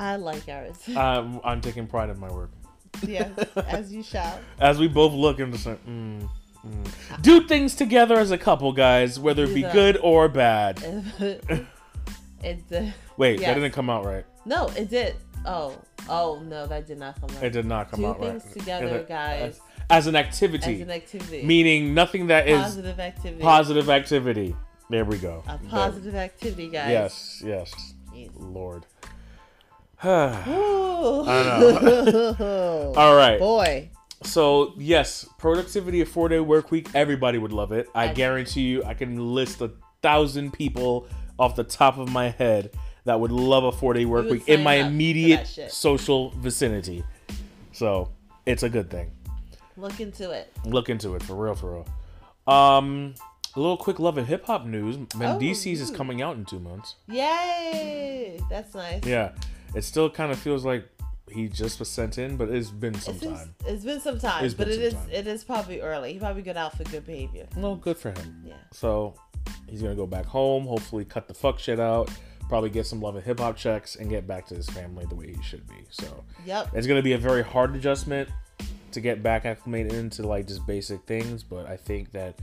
I like ours. I'm, I'm taking pride in my work. yes, as you shall. As we both look and just like, mm, mm. do things together as a couple, guys, whether it be Yeah. good or bad. it did. Wait, Yes. that didn't come out right. No, it did. Oh, oh no, that did not come out. It did not come Do out things together, As a- guys. As an activity, As an activity. meaning nothing that is positive activity. positive activity. There we go. A There- positive activity, guys. Yes, yes. Jeez. Lord. Ooh. I know. All right. Boy. So yes, productivity a four day work week. Everybody would love it. I guarantee you. I can list a thousand people off the top of my head that would love a four day work would week in sign my up for immediate shit. social vicinity. So it's a good thing. Look into it. Look into it for real, for real. Um, a little quick love and hip hop news. Mendeecees is ooh. coming out in two months. Yay! That's nice. Yeah, it still kind of feels like he just was sent in, but it's been some It's, been- time. it's been some time, It's but been some is time. it is probably early. He probably got out for good behavior. Well, good for him. Yeah. So he's gonna go back home. Hopefully, cut the fuck shit out. Probably get some love and hip hop checks and get back to his family the way he should be. So Yep. it's gonna be a very hard adjustment to get back acclimated into like just basic things. But I think that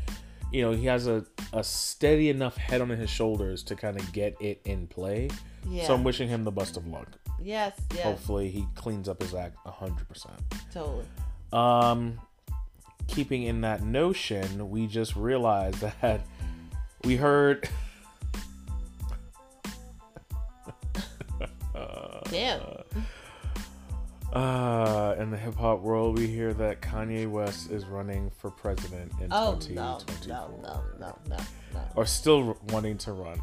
you know he has a, a steady enough head on his shoulders to kind of get it in play. Yeah. So I'm wishing him the best of luck. yes. Yes. Hopefully he cleans up his act hundred percent. Totally. Um, keeping in that notion, we just realized that we heard. Damn. Uh, in the hip hop world, we hear that Kanye West is running for president in Oh no, 2024. no, no, no, no, no. Or still wanting to run.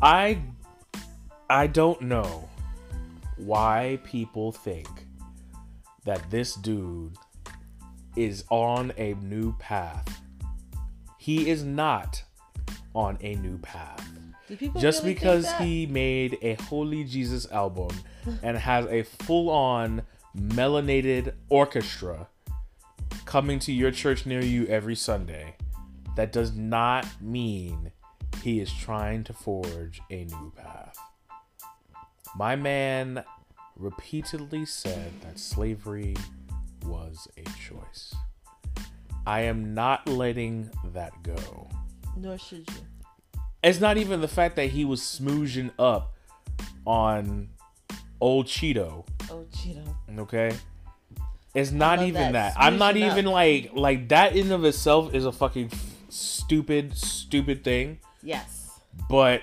I, I don't know why people think that this dude is on a new path. He is not on a new path. Just really because he made a Holy Jesus album and has a full on melanated orchestra coming to your church near you every Sunday, that does not mean he is trying to forge a new path. My man repeatedly said that slavery was a choice. I am not letting that go Nor should you. it's not even the fact that he was smoozing up on old Cheeto, Oh, Cheeto. okay? It's not even that, that. I'm not smoozing up. even like like that in of itself is a fucking f- stupid stupid thing, Yes. but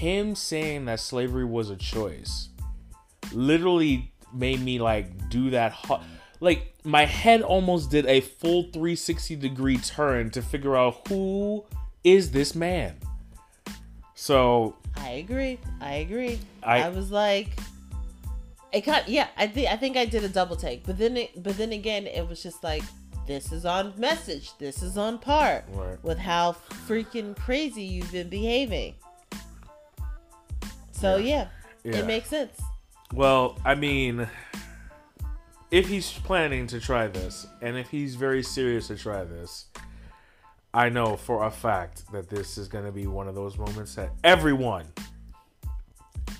him saying that slavery was a choice literally made me like do that hot like my head almost did a full 360 degree turn to figure out who is this man. So I agree. I agree. I- I, was like, it got yeah. I think I think I did a double take, but then it, but then again, it was just like this is on message. This is on par Right. with how freaking crazy you've been behaving. So yeah, Yeah. it makes sense. Well, I mean, if he's planning to try this, and if he's very serious to try this, I know for a fact that this is going to be one of those moments that everyone,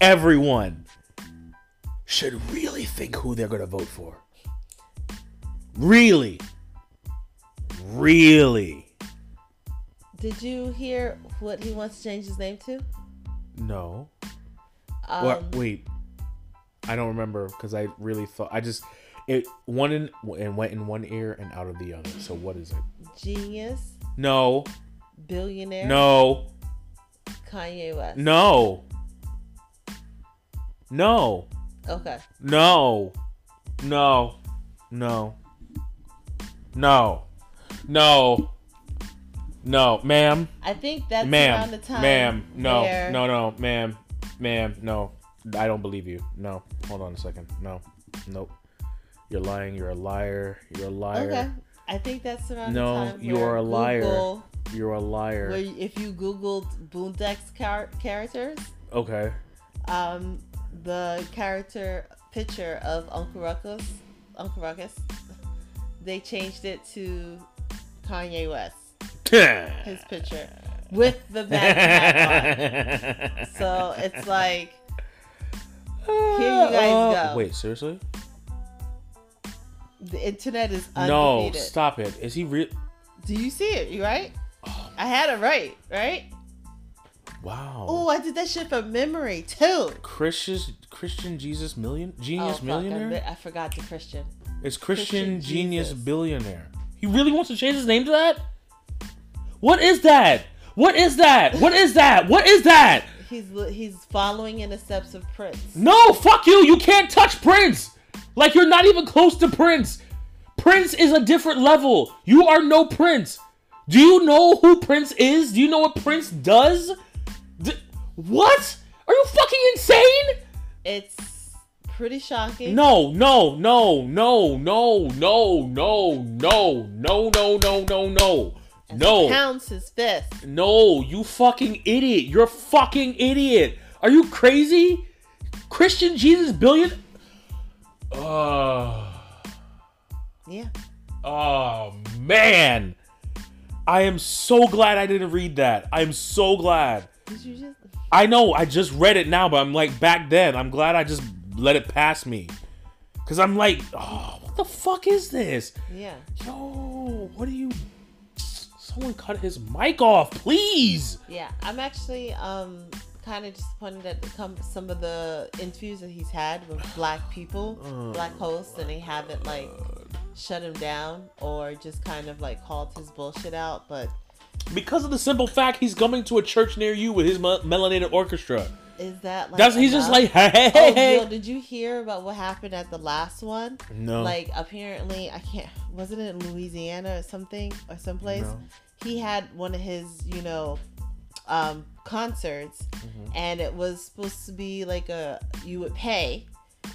everyone should really think who they're going to vote for. Really. Really. Did you hear what he wants to change his name to? No. Um, What? Wait, I don't remember because I really thought I just it one in and went in one ear and out of the other. So what is it? Genius, No, billionaire, no, Kanye West. no, no, Okay. no, no, no, no, no, no, ma'am, I think that's around ma'am, the time. ma'am, no, no, no, ma'am, ma'am, no. I don't believe you. No, hold on a second. No, nope. You're lying. You're a liar. You're a liar. Okay. I think that's around No, the time. you are a liar. Google, You're a liar. Where if you Googled Boondocks char- characters, Okay. um, the character picture of Uncle Ruckus, Uncle Ruckus, they changed it to Kanye West, his picture with the bad hat on. So it's like, Here you guys uh, go. Wait, seriously? the internet is No, stop it. Is he real? Do you see it? You right? Oh. I had it right, right? Wow. Oh, I did that shit from memory too. Christian Christian Jesus million genius oh, fuck, I, millionaire. I forgot the Christian. It's Christian, Christian genius Jesus. billionaire. He really wants to change his name to that? What is that? What is that? What is that? What is that? He's he's following in the steps of Prince. No, fuck you. You can't touch Prince. Like you're not even close to Prince. Prince is a different level. You are no Prince. Do you know who Prince is? Do you know what Prince does? D- what? Are you fucking insane? It's pretty shocking. No, no, no, no, no, no, no, no, no, no, no, no, no. No. Pounds his fist. No, you fucking idiot. You're a fucking idiot. Are you crazy? Christian Jesus billion? Oh, Yeah. Ah. oh man. I am so glad I didn't read that. I'm so glad. Did you just? I know I just read it now, but I'm like back then. I'm glad I just let it pass me. Cause I'm like, oh, what the fuck is this? Yeah. Yo, what are you? Someone cut his mic off, please. Yeah. I'm actually um kind of disappointed at the com- some of the interviews that he's had with black people, Oh, black hosts, and they haven't like shut him down or just kind of like called his bullshit out. But Because of the simple fact he's coming to a church near you with his me- melanated orchestra. is that like? That's he's just like, hey, hey, Oh, yo, did you hear about what happened at the last one? No. Like apparently, I can't. Wasn't it in Louisiana or something or someplace? No. He had one of his, you know, um, concerts, Mm-hmm. and it was supposed to be like a you would pay,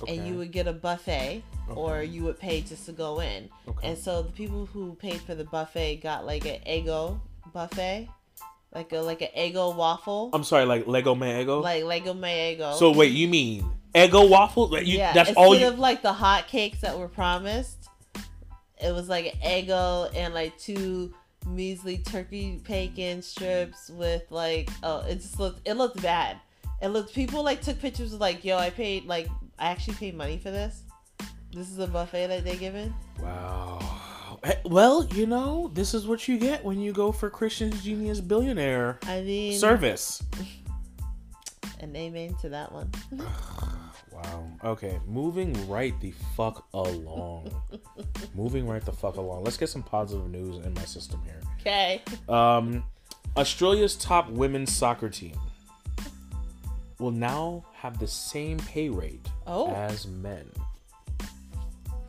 Okay. and you would get a buffet, or you would pay just to go in. Okay. And so the people who paid for the buffet got like an ego buffet, like a like an ego waffle, I'm sorry, like Lego Man Ego. like Lego my Eggo. so wait, you mean Ego waffle? Like, You, yeah, that's instead all you. of like the hot cakes that were promised, it was like an Eggo and like two measly turkey bacon strips with like oh it just looked it looked bad. It looked people like took pictures of like yo I paid like I actually paid money for this. This is a buffet that they given. Wow. Well, you know, this is what you get when you go for Christian's Genius Billionaire I mean, service. and amen to that one. Wow. Okay, moving right the fuck along. moving right the fuck along. Let's get some positive news in my system here. Okay. Um, Australia's top women's soccer team will now have the same pay rate Oh. as men.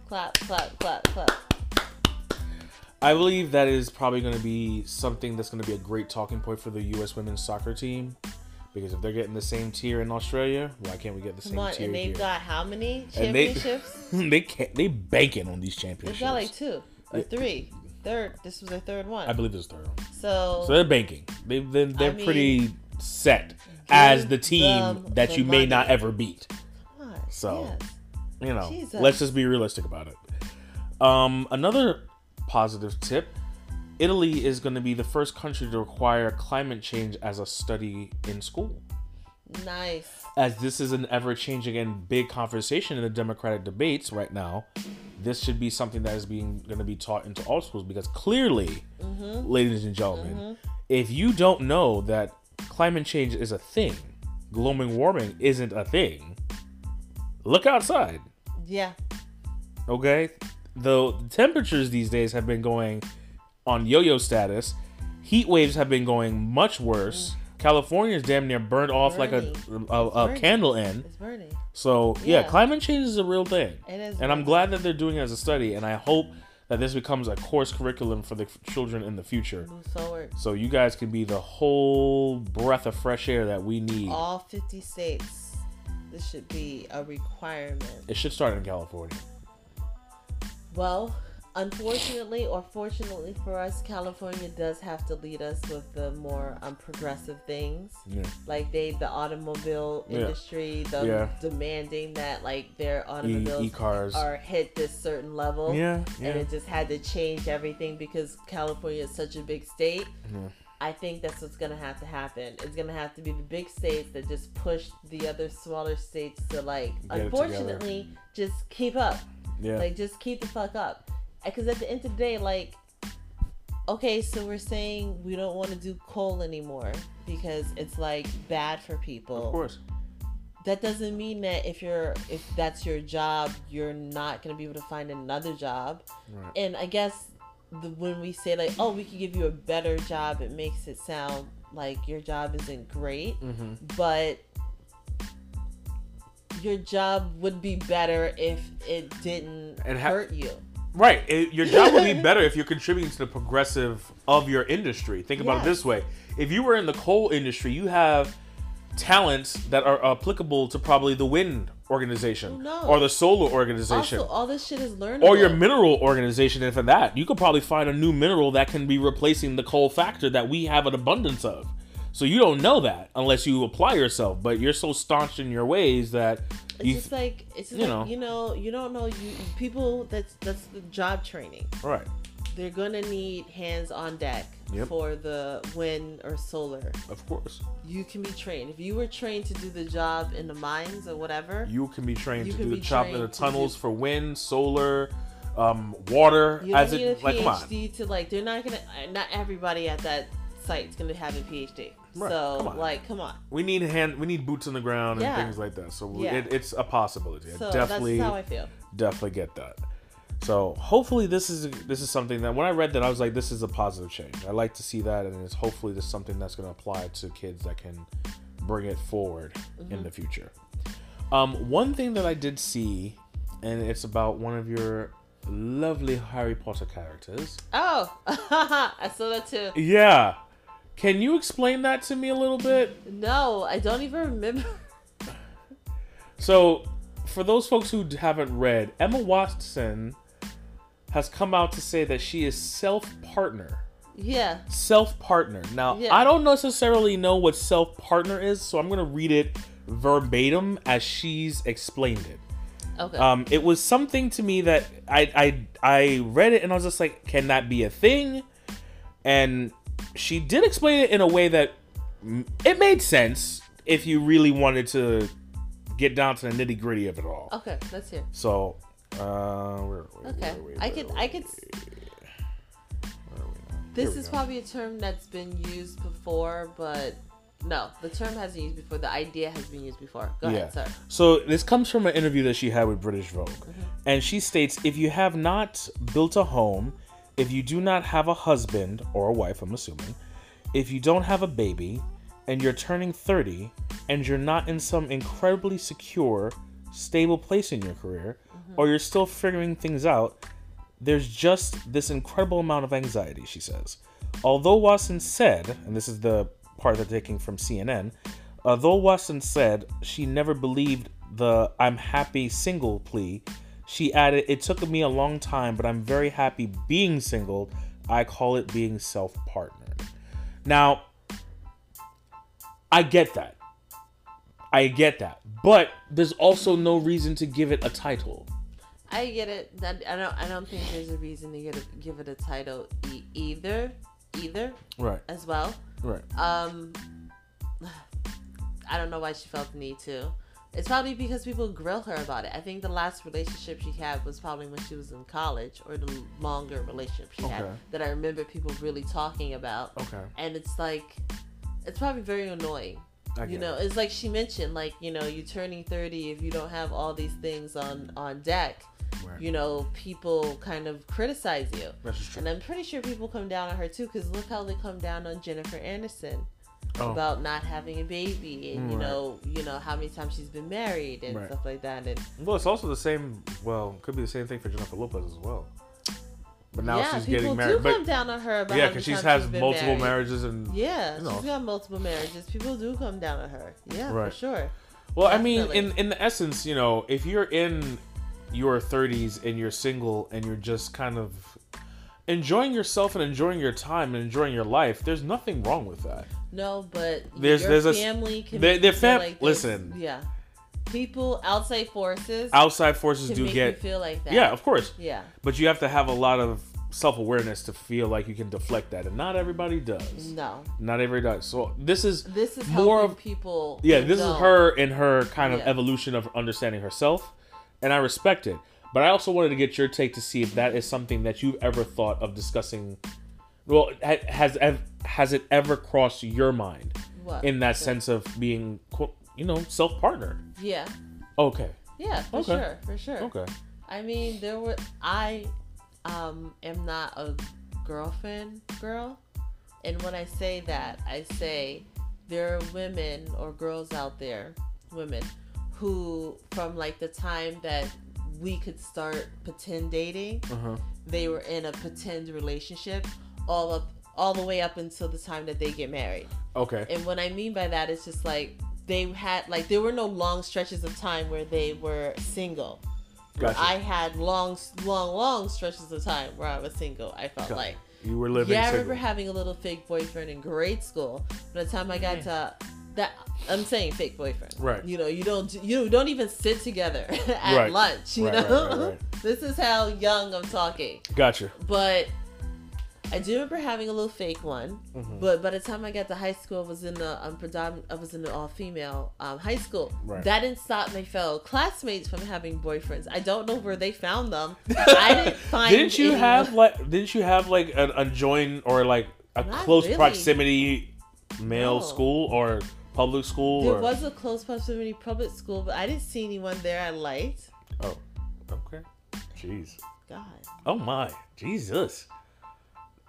Clap, clap, clap, clap. I believe that is probably going to be something that's going to be a great talking point for the U.S. women's soccer team. Because if they're getting the same tier in Australia, why can't we get the Come same on, tier and they've here? got how many And they- championships? they can't. They banking on these championships. They've got like two or three. Third. This was their third one. I believe there's third one. so, So they're banking. They they're, they're mean, pretty set as the team that the you may not ever beat. God, So- yes. You know, Jesus. let's just be realistic about it. Um, another positive tip: Italy is going to be the first country to require climate change as a study in school. nice. As this is an ever-changing and big conversation in the Democratic debates right now, this should be something that is being going to be taught into all schools because clearly, Mm-hmm. ladies and gentlemen, if you don't know that climate change is a thing, global warming isn't a thing, look outside. Yeah. Okay, the temperatures these days have been going on yo-yo status. Heat waves have been going much worse. California's damn near burned off like a, a, a candle end. It's burning. So yeah, Yeah. climate change is a real thing, It is. and I'm burning. glad that they're doing it as a study. And I hope that this becomes a course curriculum for the f- children in the future. Move forward. So you guys can be the whole breath of fresh air that we need. All 50 states. This should be a requirement. It should start in California. Well, unfortunately or fortunately for us, California does have to lead us with the more um, progressive things. Yeah. Like they, the automobile Yeah. industry, the Yeah. demanding that like their E, automobiles e-cars. are hit this certain level. Yeah. And it just had to change everything because California is such a big state. I think that's what's gonna have to happen. It's gonna have to be the big states that just push the other smaller states to like, Get unfortunately, just keep up. Yeah. Like, just keep the fuck up. Because at the end of the day, like, okay, so we're saying we don't want to do coal anymore because it's like bad for people. of course. That doesn't mean that if you're if that's your job, you're not gonna be able to find another job. Right. And I guess the, when we say like, oh, we could give you a better job, it makes it sound like your job isn't great, Mm-hmm. but your job would be better if it didn't ha- hurt you. Right. It, your job would be better if you're contributing to the progressive of your industry. Think about it this way. If you were in the coal industry, you have talents that are applicable to probably the wind organization No. or the solar organization Also, all this shit is learnable. or your mineral organization. And for that, you could probably find a new mineral that can be replacing the coal factor that we have an abundance of. So you don't know that unless you apply yourself, but you're so staunch in your ways that It's you just like it's just you like, know. you know you don't know you people that's that's the job training. right. They're gonna need hands on deck Yep. for the wind or solar. Of course, You can be trained. If you were trained to do the job in the mines or whatever, you can be trained You to can do the be chop in the trained to tunnels do- for wind, solar, um, water. you don't as need it a like, come on, PhD to like. They're not gonna. Not everybody at that site is gonna have a PhD. Right, So come like, come on. we need hand, we need boots on the ground and things like that. So Yeah. it, it's a possibility. I So definitely, that's how I feel. definitely get that. So hopefully this is this is something that when I read that I was like this is a positive change. I like to see that and it's hopefully this is something that's going to apply to kids that can bring it forward Mm-hmm. in the future. Um, one thing that I did see, and it's about one of your lovely Harry Potter characters. Oh, I saw that too. Yeah, can you explain that to me a little bit? No, I don't even remember. So, for those folks who haven't read, Emma Watson has come out to say that she is self partner. yeah. Self partner. Now, Yeah. I don't necessarily know what self partner is, so I'm going to read it verbatim as she's explained it. Okay. Um, it was something to me that I, I I read it and I was just like, can that be a thing? And she did explain it in a way that it made sense if you really wanted to get down to the nitty gritty of it all. okay. Let's hear. So, uh, where, where, Okay. where, I could. I could. where are we now? Here This is go. probably a term that's been used before, but no, the term hasn't used before. The idea has been used before. Go Yeah. ahead, sir. So this comes from an interview that she had with British Vogue. And she states if you have not built a home, if you do not have a husband or a wife, I'm assuming, if you don't have a baby, and you're turning 30, and you're not in some incredibly secure, stable place in your career, mm-hmm. or you're still figuring things out, there's just this incredible amount of anxiety, she says. Although Watson said, and this is the part they're taking from CNN, although Watson said she never believed the I'm happy single plea, she added, It took me a long time, but I'm very happy being single. I call it being self partnered. Now, I get that. I get that. But there's also no reason to give it a title. I get it. That I don't. I don't think there's a reason to get a, give it a title e- either. Either Right, as well. right. Um, I don't know why she felt the need to. It's probably because people grill her about it. I think the last relationship she had was probably when she was in college, or the longer relationship she had that I remember people really talking about. Okay. And it's like, it's probably very annoying. I You know, it. it's like she mentioned, like you know, you turning thirty if you don't have all these things on on deck. Right. You know, people kind of criticize you. That's true. And I'm pretty sure people come down on her too, because look how they come down on Jennifer Aniston Oh. about not having a baby, and you know, you know how many times she's been married and Right. stuff like that. And Well, it's also the same. Well, could be the same thing for Jennifer Lopez as well. But now yeah, she's people getting do married. come down on her about yeah, how because many she's times has been multiple married. marriages and. Yeah, you know. she's got multiple marriages. People do come down on her. Yeah, Right. for sure. Well, I mean, in in the essence, you know, if you're in your 30s and you're single and you're just kind of enjoying yourself and enjoying your time and enjoying your life, there's nothing wrong with that. No, but There's- your there's a family make they're you fam- like listen. Yeah, people outside forces Outside forces do make get you feel like that. yeah, of course, yeah. but you have to have a lot of self awareness to feel like you can deflect that, and not everybody does. No, Not everybody does. So this is this is More of- people. yeah, this is her in her kind of Yeah. evolution of understanding herself, and I respect it. But I also wanted to get your take to see if that is something that you've ever thought of discussing. Well, ha- has ev- has it ever crossed your mind What? in that sense of being, you know, self partnered? Yeah, Okay, yeah, for Okay. sure, for sure. okay, I mean, there were I um am not a girlfriend girl, and when I say that, I say there are women or girls out there, women who from like the time that we could start pretend dating. Uh-huh. They were in a pretend relationship all up all the way up until the time that they get married. Okay. And what I mean by that is just like they had like there were no long stretches of time where they were single. Gotcha. I had long, long, long stretches of time where I was single. I felt Gotcha. like. You were living Yeah, I remember having a little fake boyfriend in grade school. By the time I got to that, I'm saying fake boyfriend. Right. You know, you don't you don't even sit together at Right. lunch. You Right, right, know, right, right. this is how young I'm talking. Gotcha. But I do remember having a little fake one. Mhm. But by the time I got to high school, I was in the um, predominant. I was in the all female um, high school. Right. That didn't stop my fellow classmates from having boyfriends. I don't know where they found them. I didn't find. Didn't you anyone- have like? Didn't you have like an adjoin or like a Not close really. proximity male No. school or public school? There or... was a close proximity public school, but I didn't see anyone there I liked. Oh, okay. Jeez. God. Oh my. Jesus.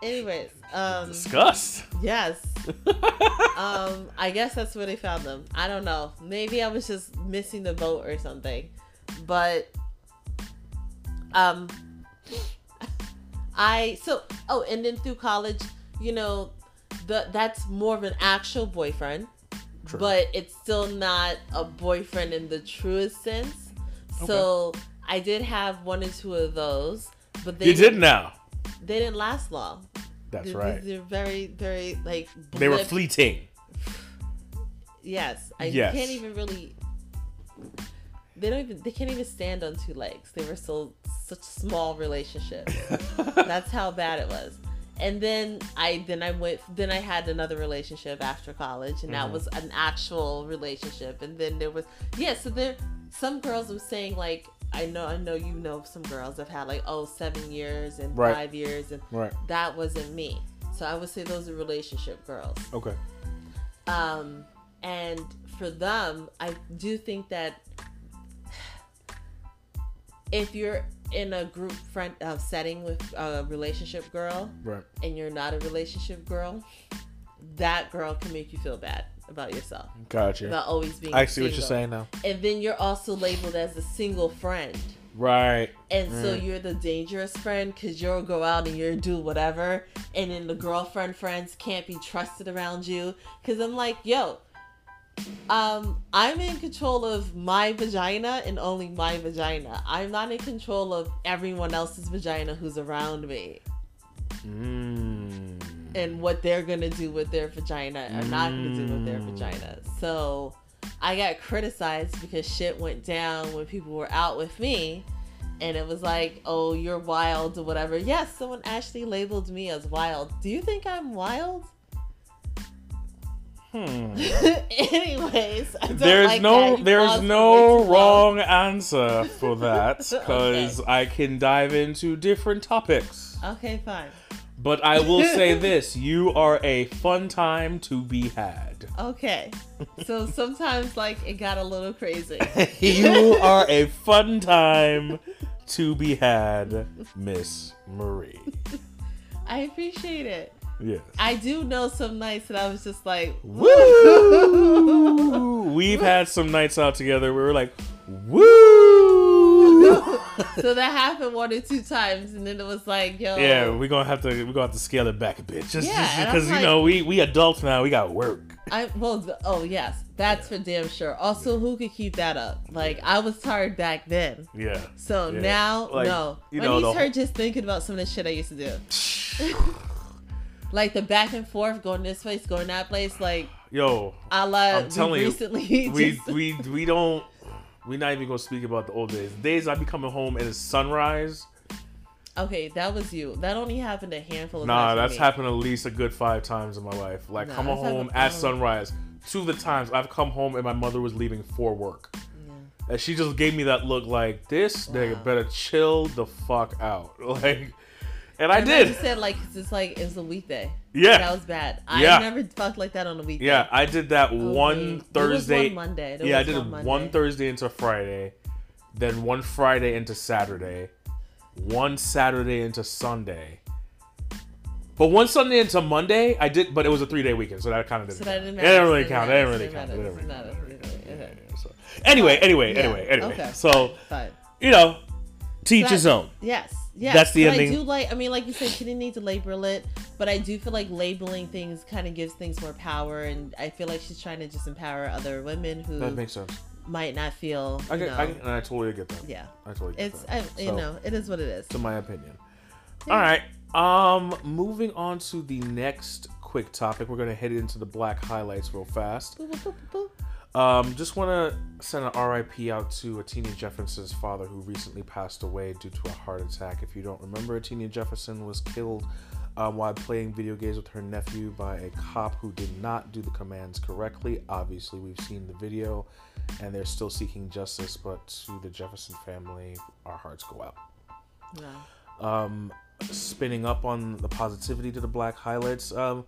Anyways, um, Disgust. yes. um, I guess that's where they found them. I don't know. Maybe I was just missing the boat or something. But um I so oh and then through college, you know, the that's more of an actual boyfriend. True. But it's still not a boyfriend in the truest sense. So I did have one or two of those, but they you did now. They didn't last long. That's They- right. They're very, very like. They were fleeting. Yes, I Yes. can't even really. They don't even. They can't even stand on two legs. They were so such small relationships. That's how bad it was. And then I then I went then I had another relationship after college, and that Mhm. was an actual relationship. And then there was yeah. So there some girls were saying like I know I know you know some girls have had like oh seven years and Right. five years and right. that wasn't me. So I would say those are relationship girls. Okay. Um, and for them, I do think that if you're in a group friend uh, setting with a relationship girl Right. and you're not a relationship girl, that girl can make you feel bad about yourself Gotcha. about always being. I see what you're saying now. And then you're also labeled as a single friend. Right. And so Mm. you're the dangerous friend because you'll go out and you'll do whatever. And then the girlfriend friends can't be trusted around you. Because I'm like, yo, um, I'm in control of my vagina and only my vagina. I'm not in control of everyone else's vagina who's around me Mm. And what they're to do with their vagina or not to do with their Mm. vagina. So I got criticized because shit went down when people were out with me. And it was like, oh, you're wild or whatever. Yes, someone actually labeled me as wild. Do you think I'm wild? Hmm. Anyways, There's like no. There's no wrong answer for that because I can dive into different topics. Okay, fine. But I will say this, you are a fun time to be had. Okay. So sometimes, like, it got a little crazy. you are a fun time to be had, Miss Marie. I appreciate it. Yes. I do know some nights that I was just like, Woo! We've had some nights out together where we're like, woo! so that happened one or two times, and then it was like, yo, Yeah, we're gonna have to we're gonna have to scale it back a bit, just Yeah, because you know we we adults now, we got work. I well, oh yes, that's for damn sure. Also, who could keep that up? Like I was tired back then, Yeah. so Yeah. now Like, no. you when know, the start just thinking about some of the shit I used to do, like the back and forth, going this place, going that place, like Yo, a la I'm we telling you, recently. we we we don't we're not even gonna speak about the old days. Days I be coming home and it's sunrise. okay, that was you. That only happened a handful of Nah, times. for that's happened at least a good five times in my life. Like Nah, coming home at sunrise. Two of the times I've come home and my mother was leaving for work. And she just gave me that look like this nigga better chill the fuck out. Like and I And then You said like it's like it was a weekday. Yeah. That was bad. I Yeah. never fucked like that on a weekday. Yeah, I did that Oh, one wait. Thursday. One Monday. There yeah, I did one one Thursday into Friday, then one Friday into Saturday, one Saturday into Sunday. But one Sunday into Monday, I did, but it was a three day weekend, so that kind of didn't. So that didn't It matter. didn't really Didn't count. It didn't really count. It didn't really Didn't count. matter. It didn't really count. Okay. Yeah, yeah, so- Anyway, anyway, anyway, anyway. So you know, teach his own. Yes, yes. That's the ending. I do like. I mean, like you said, she didn't need to label it, but I do feel like labeling things kind of gives things more power, and I feel like she's trying to just empower other women who That makes sense. might not feel. I get, know, I, I totally get that. yeah, I totally get it's that. You So, know it is what it is. to my opinion. All right. Um, moving on to the next quick topic, we're gonna head into the black highlights real fast. Boop, boop, boop. Um, just want to send an RIP out to Atatiana Jefferson's father, who recently passed away due to a heart attack. If you don't remember, Atatiana Jefferson was killed uh, while playing video games with her nephew by a cop who did not do the commands correctly. Obviously, we've seen the video, and they're still seeking justice. But to the Jefferson family, our hearts go out No. um, spinning up on the positivity to the black highlights. Um,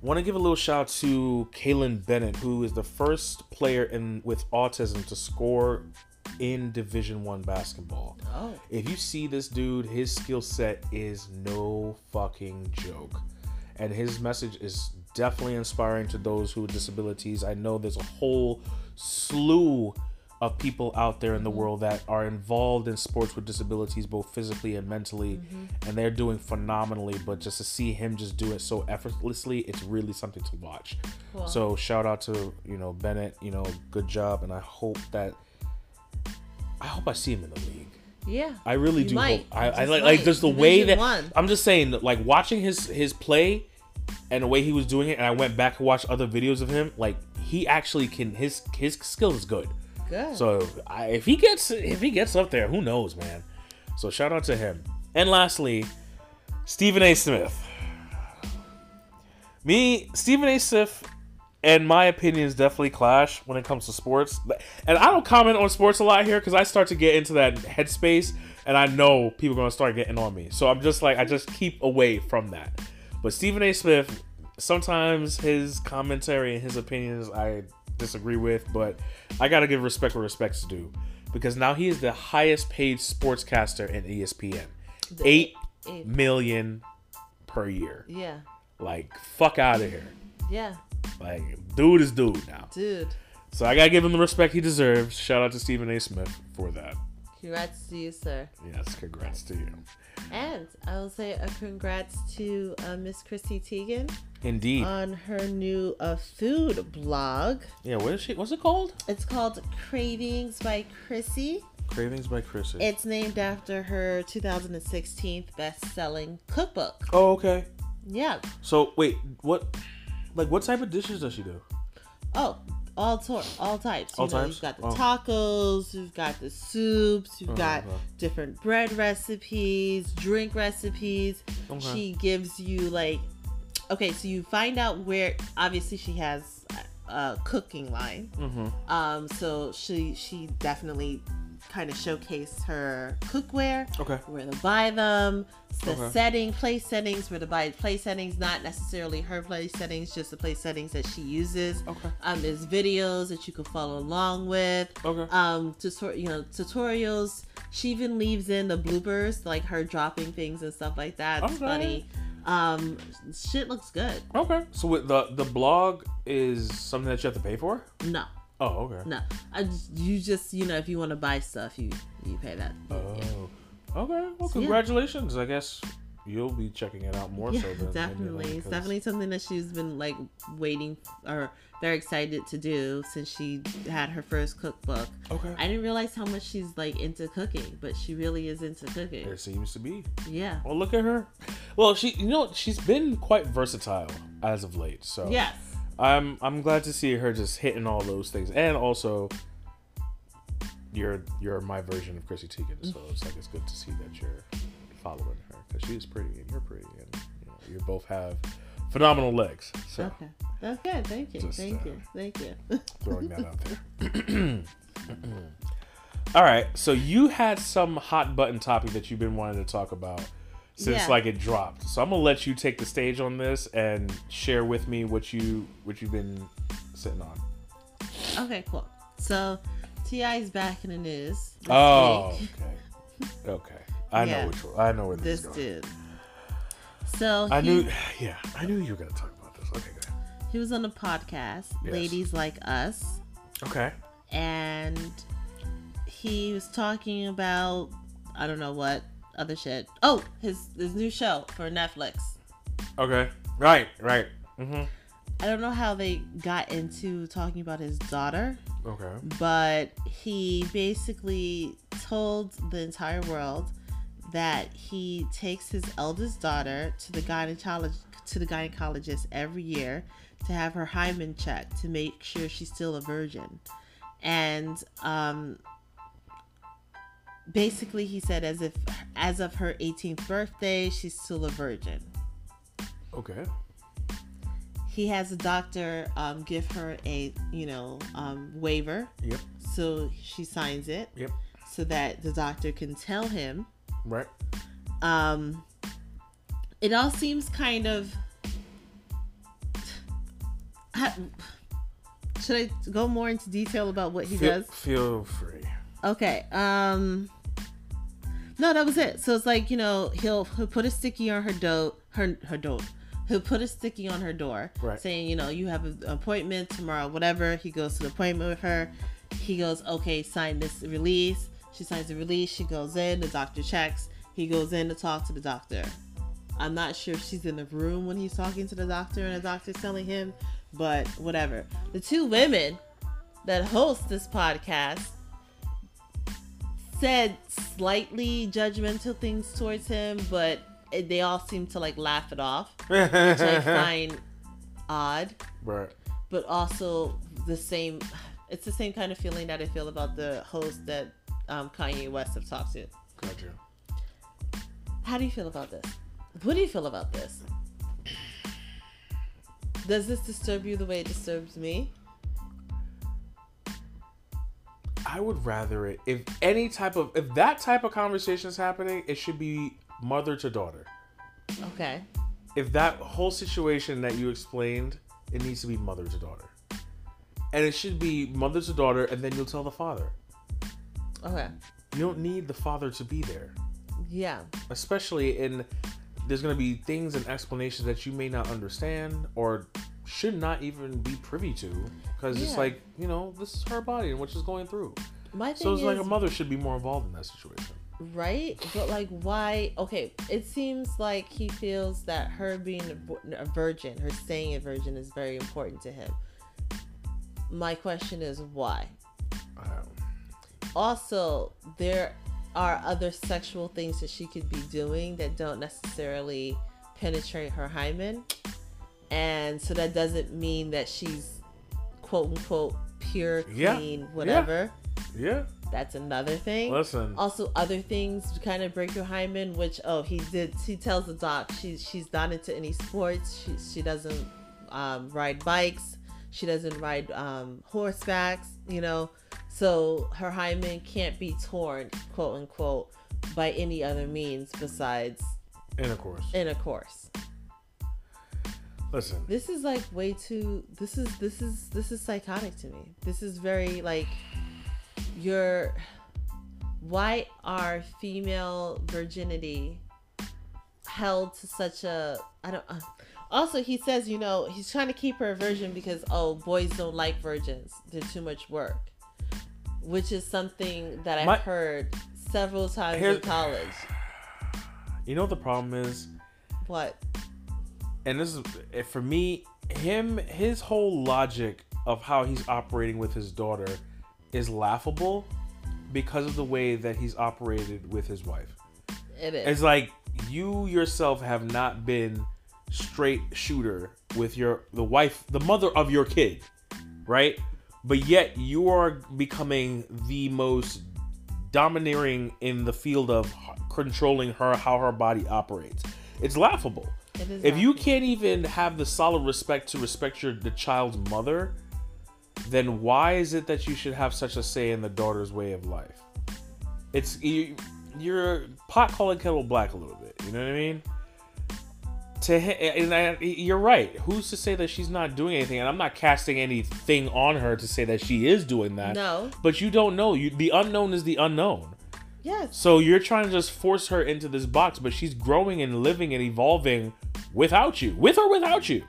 want to give a little shout out to Kalin Bennett, who is the first player in with autism to score in Division One basketball. Oh, If you see this dude, his skill set is no fucking joke. And his message is definitely inspiring to those who have disabilities. I know there's a whole slew of people out there in the mm-hmm. world that are involved in sports with disabilities, both physically and mentally, mm-hmm. and they're doing phenomenally. But just to see him just do it so effortlessly, it's really something to watch. cool. So shout out to you know Bennett, you know, good job, and I hope that I hope I see him in the league. yeah. I really do might. hope. I, I like like just the way that one. I'm just saying like watching his his play and the way he was doing it, and I went back and watched other videos of him. Like he actually can his his skill is good. Good. So I, if he gets if he gets up there, who knows, man. So shout out to him. And lastly, Stephen A. Smith. Me, Stephen A. Smith, and my opinions definitely clash when it comes to sports. And I don't comment on sports a lot here because I start to get into that headspace, and I know people are gonna start getting on me. So I'm just like I just keep away from that. But Stephen A. Smith, sometimes his commentary and his opinions I disagree with, but I gotta give respect where respect's due because now he is the highest paid sportscaster in ESPN, eight eight. million per year. Yeah. Like fuck out of here. Yeah. Like dude is dude now. Dude. So I gotta give him the respect he deserves. Shout out to Stephen A. Smith for that. Congrats to you, sir. Yes, congrats to you. And I will say a congrats to uh, Miss Chrissy Teigen Indeed. on her new uh, food blog. yeah, what is she? What's it called? It's called Cravings by Chrissy. Cravings by Chrissy. It's named after her 2016 best-selling cookbook. oh, okay. Yeah. So wait, what? Like, what type of dishes does she do? Oh, all tor- all types. You All know, types? You've got the Oh. tacos. You've got the soups. You've Oh, got okay. different bread recipes, drink recipes. Okay. She gives you like, okay, so you find out where. Obviously, she has a cooking line. Mm-hmm. Um, so she she definitely kind of showcase her cookware, Okay. where to buy them, the Okay. setting, place settings, where to buy place settings, not necessarily her place settings, just the place settings that she uses. Okay. Um, there's videos that you can follow along with. Okay. Um, tutor- you know, tutorials. She even leaves in the bloopers, like her dropping things and stuff like that. It's Okay. funny. Um, shit looks good. Okay. So with the the blog is something that you have to pay for? No, Oh, okay. no. I you just you know if you want to buy stuff, you you pay that. Oh. Yeah. Okay. Well, So, yeah. congratulations. I guess you'll be checking it out more Yeah, so than definitely. you, definitely something that she's been like waiting or very excited to do since she had her first cookbook. Okay. I didn't realize how much she's like into cooking, but she really is into cooking. There seems to be. Yeah. Well, look at her. Well, she, you know, she's been quite versatile as of late. So Yes. I'm I'm glad to see her just hitting all those things, and also you're you're my version of Chrissy Teigen, so it's like it's good to see that you're following her because she's pretty and you're pretty, and you know you both have phenomenal legs. So Okay. That's good. Thank you. Just, Thank uh, you. Thank you. throwing that out there. all right, so you had some hot button topic that you've been wanting to talk about since Yeah. like it dropped. So I'm gonna let you take the stage on this and share with me what you what you've been sitting on. okay, cool. So T.I.'s back in the news. Oh, week. okay. Okay. I Yeah. know which one. I know where this, This is going. dude. So I he, knew, yeah, I knew you were gonna talk about this. Okay, good. he was on a podcast, Yes. Ladies Like Us. Okay. and he was talking about I don't know what other shit. Oh, his his new show for Netflix. Okay. Right. Right. Mm-hmm. I don't know how they got into talking about his daughter, Okay. but he basically told the entire world that he takes his eldest daughter to the gynecologist to the gynecologist every year to have her hymen checked to make sure she's still a virgin. And um basically he said as if as of her 18th birthday she's still a virgin. Okay. He has a doctor um, give her a you know um, waiver Yep. so she signs it Yep. so that the doctor can tell him Right. um it all seems kind of should i go more into detail about what he feel, does Feel free. okay um no that was it. So it's like you know he'll he'll put a sticky on her door her her door. He'll put a sticky on her door Right. saying you know you have an appointment tomorrow whatever. He goes to the appointment with her. He goes okay sign this release. She signs the release. She goes in. The doctor checks. He goes in to talk to the doctor. I'm not sure if she's in the room when he's talking to the doctor and the doctor's telling him but whatever. The two women that host this podcast said slightly judgmental things towards him, but they all seem to like laugh it off, which I find odd. right. But also the same, it's the same kind of feeling that I feel about the host that um, Kanye West have talked to. Gotcha. How do you feel about this? What do you feel about this? Does this disturb you the way it disturbs me? I would rather it if any type of if that type of conversation is happening, it should be mother to daughter. Okay. If that whole situation that you explained, it needs to be mother to daughter. And it should be mother to daughter, and then you'll tell the father. Okay. You don't need the father to be there. Yeah. especially in there's going to be things and explanations that you may not understand or should not even be privy to because it's like you know this is her body and what she's going through My thing so it's is, like a mother should be more involved in that situation Right? But like why okay, it seems like he feels that her being a a virgin, her staying a virgin is very important to him. My question is why? Also, there are other sexual things that she could be doing that don't necessarily penetrate her hymen. And so that doesn't mean that she's quote unquote pure, Yeah. clean, whatever. yeah. Yeah. That's another thing. Listen. Also other things kind of break your hymen which oh he did he tells the doc she's she's not into any sports. She, she doesn't um, ride bikes. She doesn't ride um, horsebacks you know? So her hymen can't be torn quote unquote by any other means besides intercourse. intercourse listen. This is like way too this is this is this is psychotic to me. This is very like you're why are female virginity held to such a i don't uh, also he says you know he's trying to keep her a virgin because oh boys don't like virgins they're too much work which is something that i've My- heard several times in college. You know what the problem is? What and this is eh, for me him his whole logic of how he's operating with his daughter is laughable because of the way that he's operated with his wife it is It's like you yourself have not been straight shooter with your the wife, the mother of your kid, right? But yet you are becoming the most domineering in the field of controlling her how her body operates. It's laughable. If you can't even have the solid respect to respect your the child's mother, then why is it that you should have such a say in the daughter's way of life? It's you, you're pot calling kettle black a little bit. You know what I mean? To and I, you're right. Who's to say that she's not doing anything? And I'm not casting anything on her to say that she is doing that. no But you don't know. You the unknown is the unknown. Yes So you're trying to just force her into this box, but she's growing and living and evolving without you, with or without you.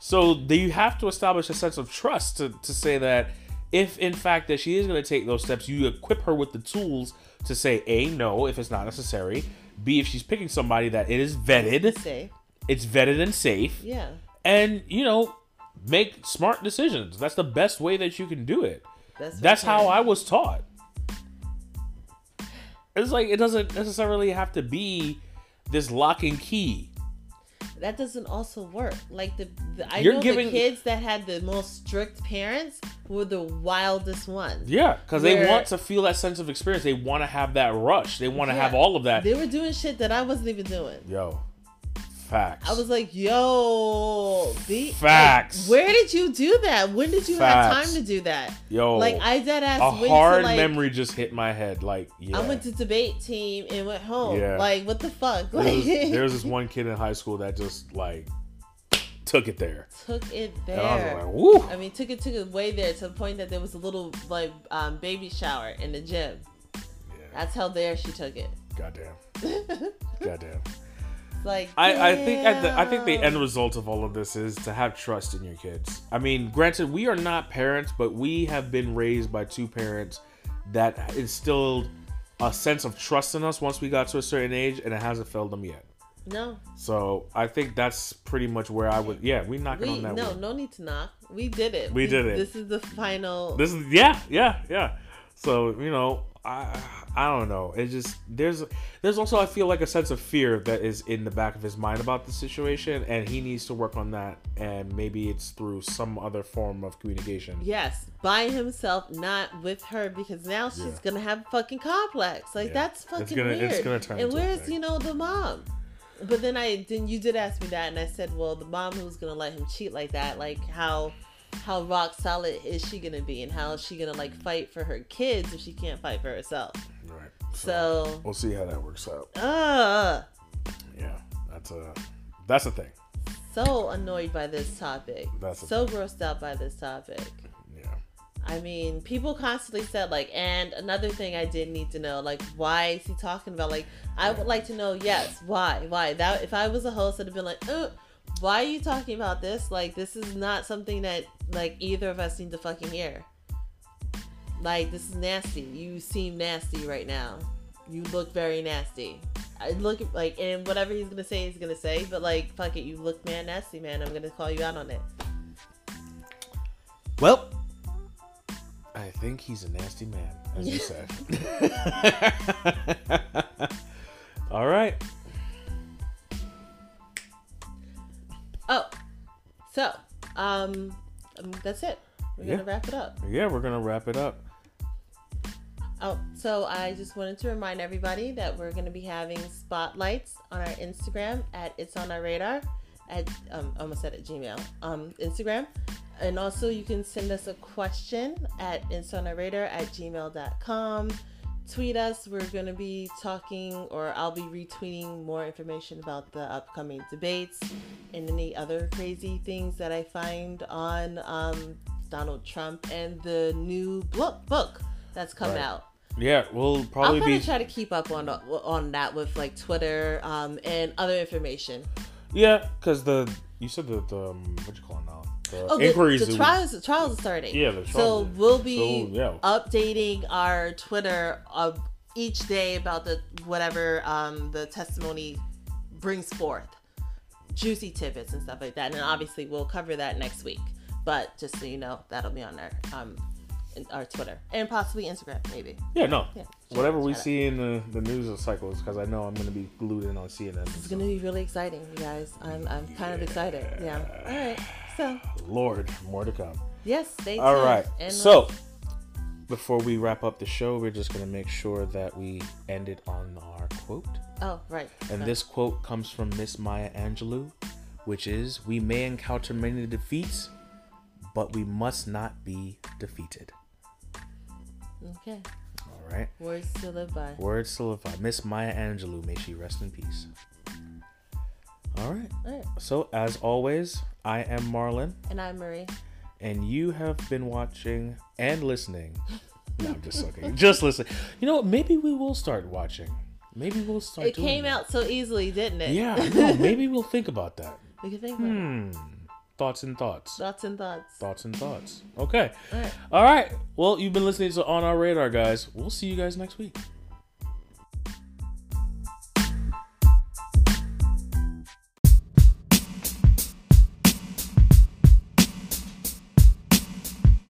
So you have to establish a sense of trust to, to say that if in fact that she is going to take those steps, you equip her with the tools to say a no if it's not necessary. B if she's picking somebody that it is vetted, Say, it's vetted and safe, yeah. and you know make smart decisions. That's the best way that you can do it. That's That's how I was taught. It's like it doesn't necessarily have to be this lock and key. that doesn't also work. Like the, the I You're know giving- the kids that had the most strict parents were the wildest ones. Yeah, because they want to feel that sense of experience. They want to have that rush. They want to have all of that. They were doing shit that I wasn't even doing. Yo, facts. I was like, yo, the, like, Facts. where did you do that? When did you have time to do that? yo, Like I dead ass a hard to like memory just hit my head. Like, yeah. I went to debate team and went home. Yeah. Like what the fuck? there, Like was, there was this one kid in high school that just like took it there, took it I there. was like, woo. I mean, took it took it way there to the point that there was a little like um, baby shower in the gym. Yeah, That's how there she took it. goddamn, goddamn. Like I, I think at the I think the end result of all of this is to have trust in your kids. I mean, granted, we are not parents, but we have been raised by two parents that instilled a sense of trust in us once we got to a certain age, and it hasn't failed them yet. No, So I think that's pretty much where I would. Yeah, we knocking we on that. no wood. no need to knock. We did it. We did it. This is the final. This is yeah, yeah, yeah. So you know, I I don't know. It just there's there's also I feel like a sense of fear that is in the back of his mind about the situation, and he needs to work on that. And maybe it's through some other form of communication. Yes, by himself, not with her, because now she's Yeah. gonna have a fucking complex. Like Yeah. that's It's fucking gonna- weird. it's gonna turn and where's you know the mom? But then I then you did ask me that, and I said, well, the mom who's gonna let him cheat like that, like how how rock solid is she gonna be, and how is she gonna like fight for her kids if she can't fight for herself? Right. So, we'll see how that works out. uh, Yeah, that's a that's a thing. so annoyed by this topic. That's so grossed out by this topic. Yeah. I mean, people constantly said like, and another thing I did need to know, like, why is he talking about? Like, I would like to know, yes, why, why? That if I was a host, I'd have been like, uh, why are you talking about this? Like, this is not something that like either of us need to fucking hear. Like, this is nasty. You seem nasty right now. You look very nasty. I look like, and whatever he's gonna say, he's gonna say. But like, fuck it, you look man nasty, man. I'm gonna call you out on it. Well, I think he's a nasty man, as you said. All right. Oh, so um, um, that's it. We're Yeah. gonna wrap it up. Yeah, we're gonna wrap it up. Oh, so I just wanted to remind everybody that we're gonna be having spotlights on our Instagram at It's on Our Radar, at um, I almost said at Gmail, um, Instagram, and also you can send us a question at It's on Our Radar at gmail.com. Tweet us. We're gonna be talking, or I'll be retweeting more information about the upcoming debates and any other crazy things that I find on um, Donald Trump and the new book book that's come Right. out. Yeah, we'll probably I'll kind be. try to keep up on on that with like Twitter um, and other information. Yeah, because the you said the, the um, what you call it now? The Oh, inquiries. the that we- trials the trials are starting. Yeah, the So trials are- we'll be so, yeah. updating our Twitter of each day about the whatever um, the testimony brings forth, juicy tidbits and stuff like that. And obviously we'll cover that next week. But just so you know, that'll be on our um our Twitter and possibly Instagram maybe. Yeah, no. Yeah. Whatever we see in the, the news cycles, because I know I'm going to be glued in on CNN. It's gonna be really exciting, you guys. I'm I'm kind of excited. Yeah. All right. So Lord, more to come. yes, stay tuned. All right. And So, before we wrap up the show, we're just going to make sure that we end it on our quote. oh right. And this quote comes from Miss Maya Angelou, which is We may encounter many defeats, but we must not be defeated. Okay. All right. Words to live by. Words to live by. Miss Maya Angelou, may she rest in peace. All right. All right. So, as always, I am Marlon, And I'm Marie. and you have been watching and listening. No, I'm just looking. just listen. You know what? Maybe we will start watching. Maybe we'll start. It came that. out so easily, didn't it? Yeah. No, maybe we'll think about that. we can think about it. Hmm. Thoughts and thoughts. Thoughts and thoughts. Thoughts and thoughts. Okay. All right. All right. Well, you've been listening to On Our Radar, guys. We'll see you guys next week.